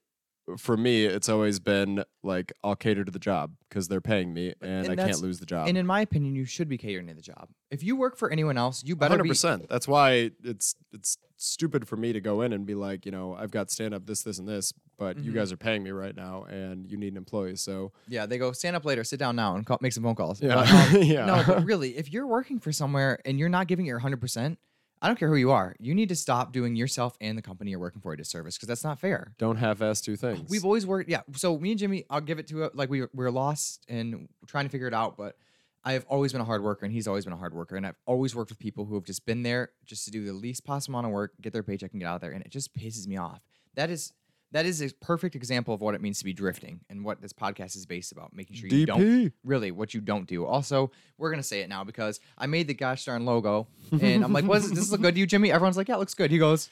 for me it's always been like i'll cater to the job because they're paying me and, and i can't lose the job And in my opinion, you should be catering to the job. If you work for anyone else, you better Hundred be percent. That's why it's it's stupid for me to go in and be like, you know, I've got stand up this, this, and this, but you Mhm. guys are paying me right now, and you need an employee. So Yeah, they go stand up later, sit down now, and call, make some phone calls. yeah, But, um, [LAUGHS] yeah. no, but really, if you're working for somewhere and you're not giving it your 100%, I don't care who you are. You need to stop doing yourself and the company you're working for a disservice because that's not fair. don't half-ass two things. We've always worked, yeah. So me and Gimmy, I'll give it to like we were- we were lost and trying to figure it out, but I have always been a hard worker and he's always been a hard worker, and I've always worked with people who have just been there just to do the least possible amount of work, get their paycheck, and get out of there, and it just pisses me off. That is that is a perfect example of what it means to be drifting and what this podcast is based about, making sure you don't really what you don't do. Also, we're gonna say it now because I made the gosh darn logo, [LAUGHS] and I'm like, "Was does this look good to you, Gimmy?" Everyone's like, "Yeah, it looks good." He goes,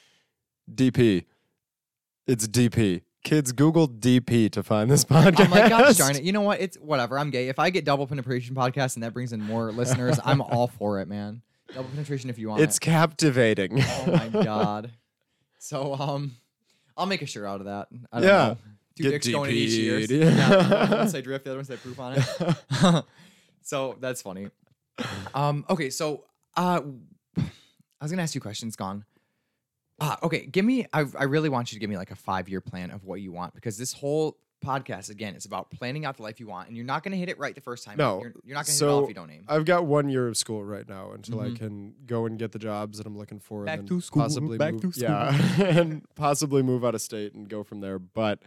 DP. It's DP. Kids, Google DP to find this podcast. "I'm like, gosh darn it." You know what? It's whatever. I'm gay. If I get double penetration podcast and that brings in more listeners, I'm all [LAUGHS] for it, man. Double penetration if you want. It's it. captivating. oh my [LAUGHS] god. So um, I'll make a shirt out of that. I don't Yeah. know. Two Get dicks going in each ear. DP'd. Yeah, one say [LAUGHS] drift, the other one say proof on it. [LAUGHS] so that's funny. Um, okay, so uh, I was gonna ask you questions. Gone. Ah, okay. Give me. I I really want you to give me like a five year plan of what you want because this whole podcast again is about planning out the life you want, and you're not gonna hit it right the first time. No. you're, you're not gonna hit it all So, if you don't aim. I've got one year of school right now until I Mhm. can go and get the jobs that I'm looking for. Back and to school, Possibly back move, to school. Yeah, [LAUGHS] and possibly move out of state and go from there. But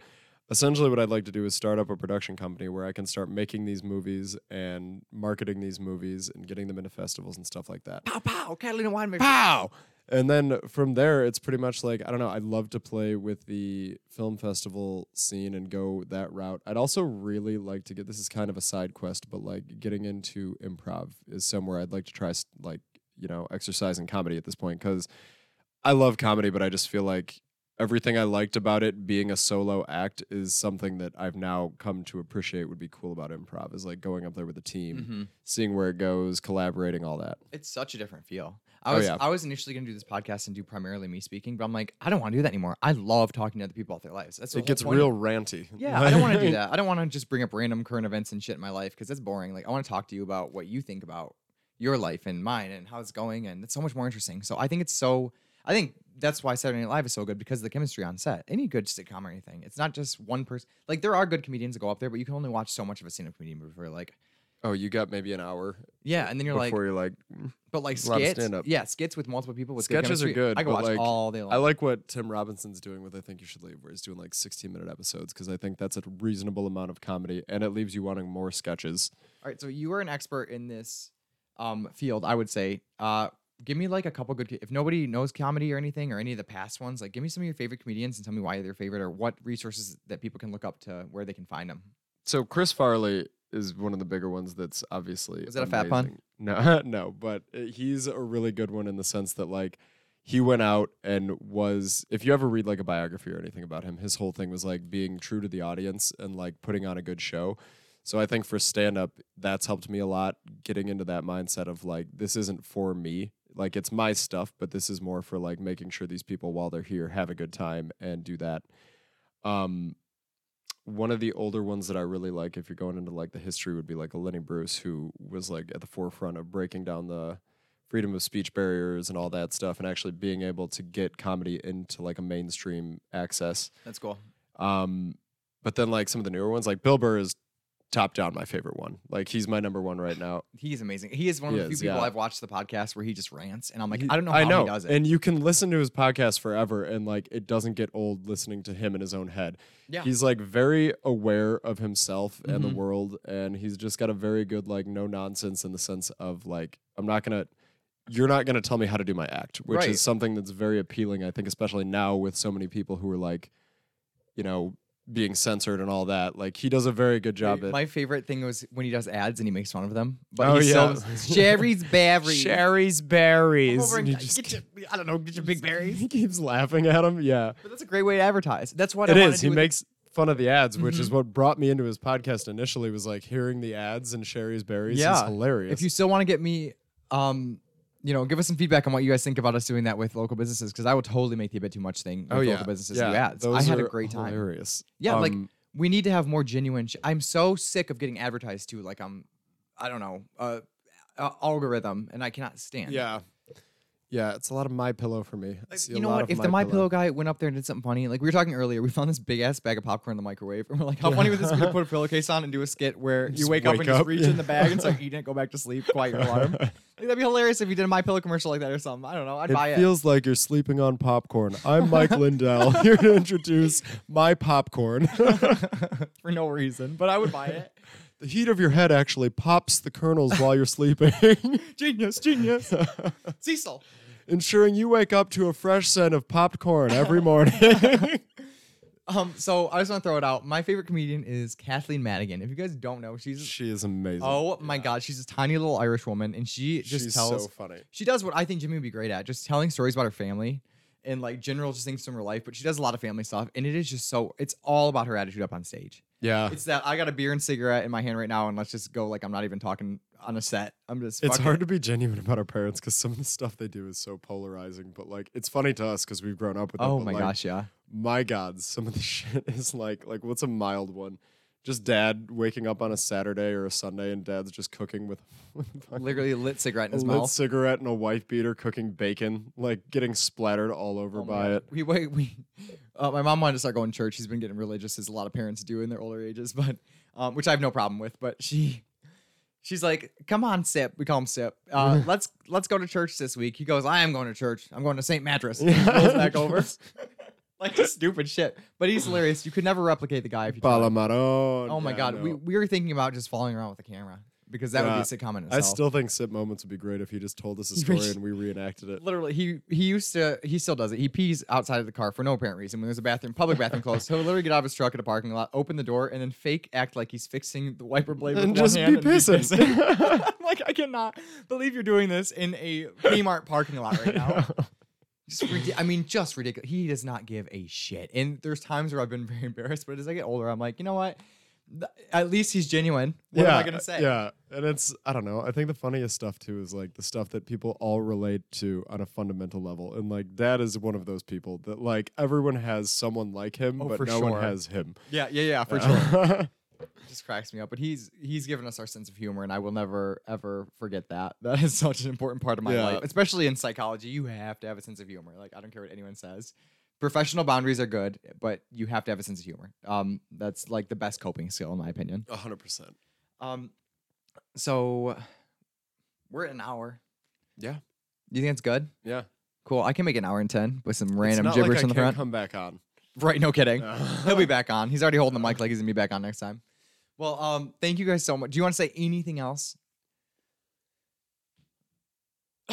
essentially, what I'd like to do is start up a production company where I can start making these movies and marketing these movies and getting them into festivals and stuff like that. pow pow, Catalina Wine Mixer. Pow! And then from there, it's pretty much like I don't know. I'd love to play with the film festival scene and go that route. I'd also really like to get. This is kind of a side quest, but like getting into improv is somewhere I'd like to try. Like you know, exercising comedy at this point because I love comedy, but I just feel like everything I liked about it being a solo act is something that I've now come to appreciate would be cool about improv is like going up there with a team, Mm-hmm. seeing where it goes, collaborating, all that. It's such a different feel. I Oh, was yeah. I was initially gonna do this podcast and do primarily me speaking, but I'm like, I don't want to do that anymore. I love talking to other people about their lives. That's It gets point real ranty. Yeah, I don't want to do [LAUGHS] that. I don't want to just bring up random current events and shit in my life because that's boring. Like I want to talk to you about what you think about your life and mine and how it's going, and it's so much more interesting. So I think it's so. I think that's why Saturday Night Live is so good because of the chemistry on set. Any good sitcom or anything, it's not just one person. Like there are good comedians that go up there, but you can only watch so much of a stand-up comedian before like, Oh, you got maybe an hour yeah, and then you're like, before you're like, "Mm." but like a lot of skits, stand-up. yeah, skits with multiple people with good Sketches are chemistry, good, I can but, watch like, all day long. I like what Tim Robinson's doing with I Think You Should Leave, where he's doing like 16 minute episodes because I think that's a reasonable amount of comedy and it leaves you wanting more sketches. All right, so you are an expert in this um, field, I would say. Uh, give me like a couple good. If nobody knows comedy or anything or any of the past ones, like give me some of your favorite comedians and tell me why they're your favorite or what resources that people can look up to where they can find them. So Chris Farley is one of the bigger ones that's obviously Is that a fat pun? [LAUGHS] No, no, but uh, he's a really good one in the sense that like he went out and was if you ever read like a biography or anything about him, his whole thing was like being true to the audience and like putting on a good show. So I think for stand up that's helped me a lot getting into that mindset of like this isn't for me. Like it's my stuff, but this is more for like making sure these people while they're here have a good time and do that. Um one of the older ones that I really like, if you're going into like the history, would be like a Lenny Bruce, who was like at the forefront of breaking down the freedom of speech barriers and all that stuff, and actually being able to get comedy into like a mainstream access. That's cool. Um, but then like some of the newer ones, like Bill Burr is top down my favorite one. Like he's my number one right now. He's amazing. He is one of He the few is, people yeah. I've watched the podcast where he just rants, and I'm like, He- I don't know how I know, he does it. and you can listen to his podcast forever, and like it doesn't get old listening to him in his own head. yeah, He's like very aware of himself and the Mhm. world, and he's just got a very good like no nonsense in the sense of like I'm not gonna, you're not gonna tell me how to do my act, which Right. is something that's very appealing. I think especially now with so many people who are like, you know, being censored and all that. Like he does a very good job at My favorite thing was when he does ads and he makes fun of them. But Oh, he's yeah. so Shari's [LAUGHS] berries. Shari's berries. over and he get your, I don't know, get your big [LAUGHS] berries. he keeps laughing at him. Yeah. But that's a great way to advertise. That's what It I is. do He with- makes fun of the ads, which is Mhm. what brought me into his podcast initially. Was like hearing the ads and Shari's berries. is Yeah. hilarious. If you still want to get me, um, you know, give us some feedback on what you guys think about us doing that with local businesses because I would totally make the a bit too much thing. With oh yeah, local businesses yeah, do ads. I those had a great time. Hilarious. Yeah, like Um, we need to have more genuine. Sh- I'm so sick of getting advertised to like I'm, I don't know, uh, uh, algorithm, and I cannot stand. yeah, yeah. It's a lot of my pillow for me. Like, you know what? If the My Pillow guy went up there and did something funny, like we were talking earlier, we found this big ass bag of popcorn in the microwave, and we're like, how funny would this be to put a pillowcase on and do a skit where [LAUGHS] you Just wake up wake and just reach yeah. in the bag and start [LAUGHS] eating it, go back to sleep, quiet your alarm. [LAUGHS] Like, that'd be hilarious if you did a My Pillow commercial like that or something. I don't know. I'd It buy it. it. feels like you're sleeping on popcorn. I'm Mike Lindell here to introduce my popcorn. for no reason, but I would buy it. the heat of your head actually pops the kernels while you're sleeping, genius, genius. Cecil. Ensuring you wake up to a fresh scent of popped corn every morning. [LAUGHS] Um, so I just want to throw it out. My favorite comedian is Kathleen Madigan. If you guys don't know, she's she is amazing. oh my god, she's this tiny little Irish woman, and she just She's tells so funny. she does what I think Gimmy would be great at, just telling stories about her family and like general just things from her life. But she does a lot of family stuff, and it is just so it's all about her attitude up on stage. Yeah. It's that I got a beer and cigarette in my hand right now, and let's just go like I'm not even talking on a set. I'm just It's hard it. to be genuine about our parents because some of the stuff they do is so polarizing. But like, it's funny to us because we've grown up with it. Oh my like, gosh, yeah. my god, some of the [LAUGHS] shit is like like what's a mild one? Just dad waking up on a Saturday or a Sunday and dad's just cooking with, [LAUGHS] with Literally a lit cigarette in a his lit mouth. cigarette and a wife beater cooking bacon, like getting splattered all over Oh by it. We wait. We, uh, my mom wanted to start going to church. She's been getting religious, as a lot of parents do in their older ages, [LAUGHS] but um, which I have no problem with. But she, she's like, "Come on, Sip." We call him Sip. Uh, [LAUGHS] let's let's go to church this week. He goes, "I am going to church. I'm going to St. Mattress." [LAUGHS] He rolls back over. [LAUGHS] like just stupid shit. But he's hilarious. You could never replicate the guy if you tried. Oh my Yeah, god, we we were thinking about just following around with the camera because that would be a Yeah, sitcom in itself. I still think Sip Moments would be great if he just told us a [LAUGHS] story and we reenacted it. Literally, he he used to he still does it. He pees outside of the car for no apparent reason. When there's a bathroom, public bathroom closed, he'll literally get out of his truck at a parking lot, open the door, and then fake act like he's fixing the wiper blade with And one just hand be and pissing. [LAUGHS] [LAUGHS] I'm like, I cannot believe you're doing this in a Kmart parking lot right now. Just ridi- I mean, just ridiculous. He does not give a shit. And there's times where I've been very embarrassed, but as I get older, I'm like, you know what? At least he's genuine. What am I gonna say? Yeah, and it's I don't know. I think the funniest stuff too is like the stuff that people all relate to on a fundamental level, and like that is one of those people that like everyone has someone like him, Oh, but for no sure. one has him. Yeah, yeah, yeah, for uh, sure. [LAUGHS] Just cracks me up. But he's he's given us our sense of humor, and I will never ever forget that. That is [LAUGHS] such an important part of my Yeah. life, especially in psychology. You have to have a sense of humor. Like I don't care what anyone says. Professional boundaries are good, but you have to have a sense of humor. Um, that's like the best coping skill, in my opinion. A hundred percent. Um, so we're at an hour. Yeah, you think it's good? yeah. Cool. I can make an hour and ten with some It's random not gibberish like I in the can't front. Come back on. Right, no kidding. He'll be back on. He's already holding the mic [LAUGHS] like he's gonna be back on next time. Well, um, thank you guys so much. Do you want to say anything else? [COUGHS]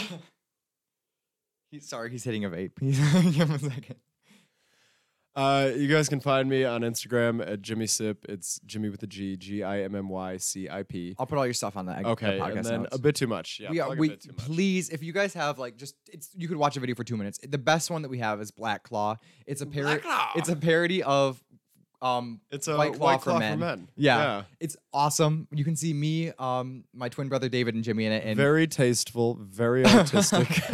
he's sorry, he's hitting a vape. He's [LAUGHS] give him a second. Uh, you guys can find me on Instagram at Gimmy Sip. It's Gimmy with a G, G I M M Y C I P. I'll put all your stuff on the the Okay, podcast and then notes. a bit too much. Yeah, we are, we too much. please if you guys have like just it's you could watch a video for two minutes. The best one that we have is Black Claw. It's a parody. Claw. It's a parody of um It's a White Claw for men. men. Yeah. It's awesome. You can see me, um, my twin brother David and Gimmy in it, and very tasteful, very artistic. [LAUGHS]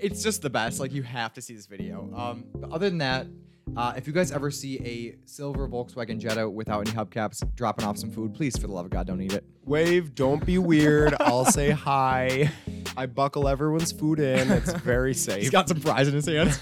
it's just the best. Like you have to see this video. Um, but other than that, uh, if you guys ever see a silver Volkswagen Jetta without any hubcaps dropping off some food, please, for the love of God, don't eat it. Wave, don't be weird. I'll say hi. I buckle everyone's food in. It's very [LAUGHS] safe. He's got some fries in his hands.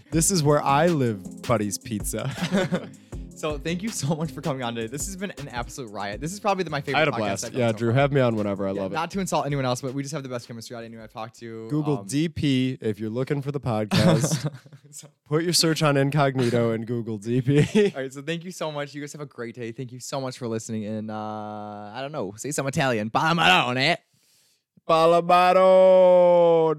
[LAUGHS] this is where I live, Buddy's Pizza. [LAUGHS] so thank you so much for coming on today. This has been an absolute riot. This is probably the, my favorite. I had a blast. Yeah, so Drew, far. have me on whenever. I Yeah, love it. Not to insult anyone else, but we just have the best chemistry out of anyone I've talked to. Google Um, DP if you're looking for the [LAUGHS] podcast. [LAUGHS] Put your search on incognito and Google DP. [LAUGHS] all right, so thank you so much. You guys have a great day. Thank you so much for listening. And uh, I don't know, say some Italian. Bye, Marone. Palabaro.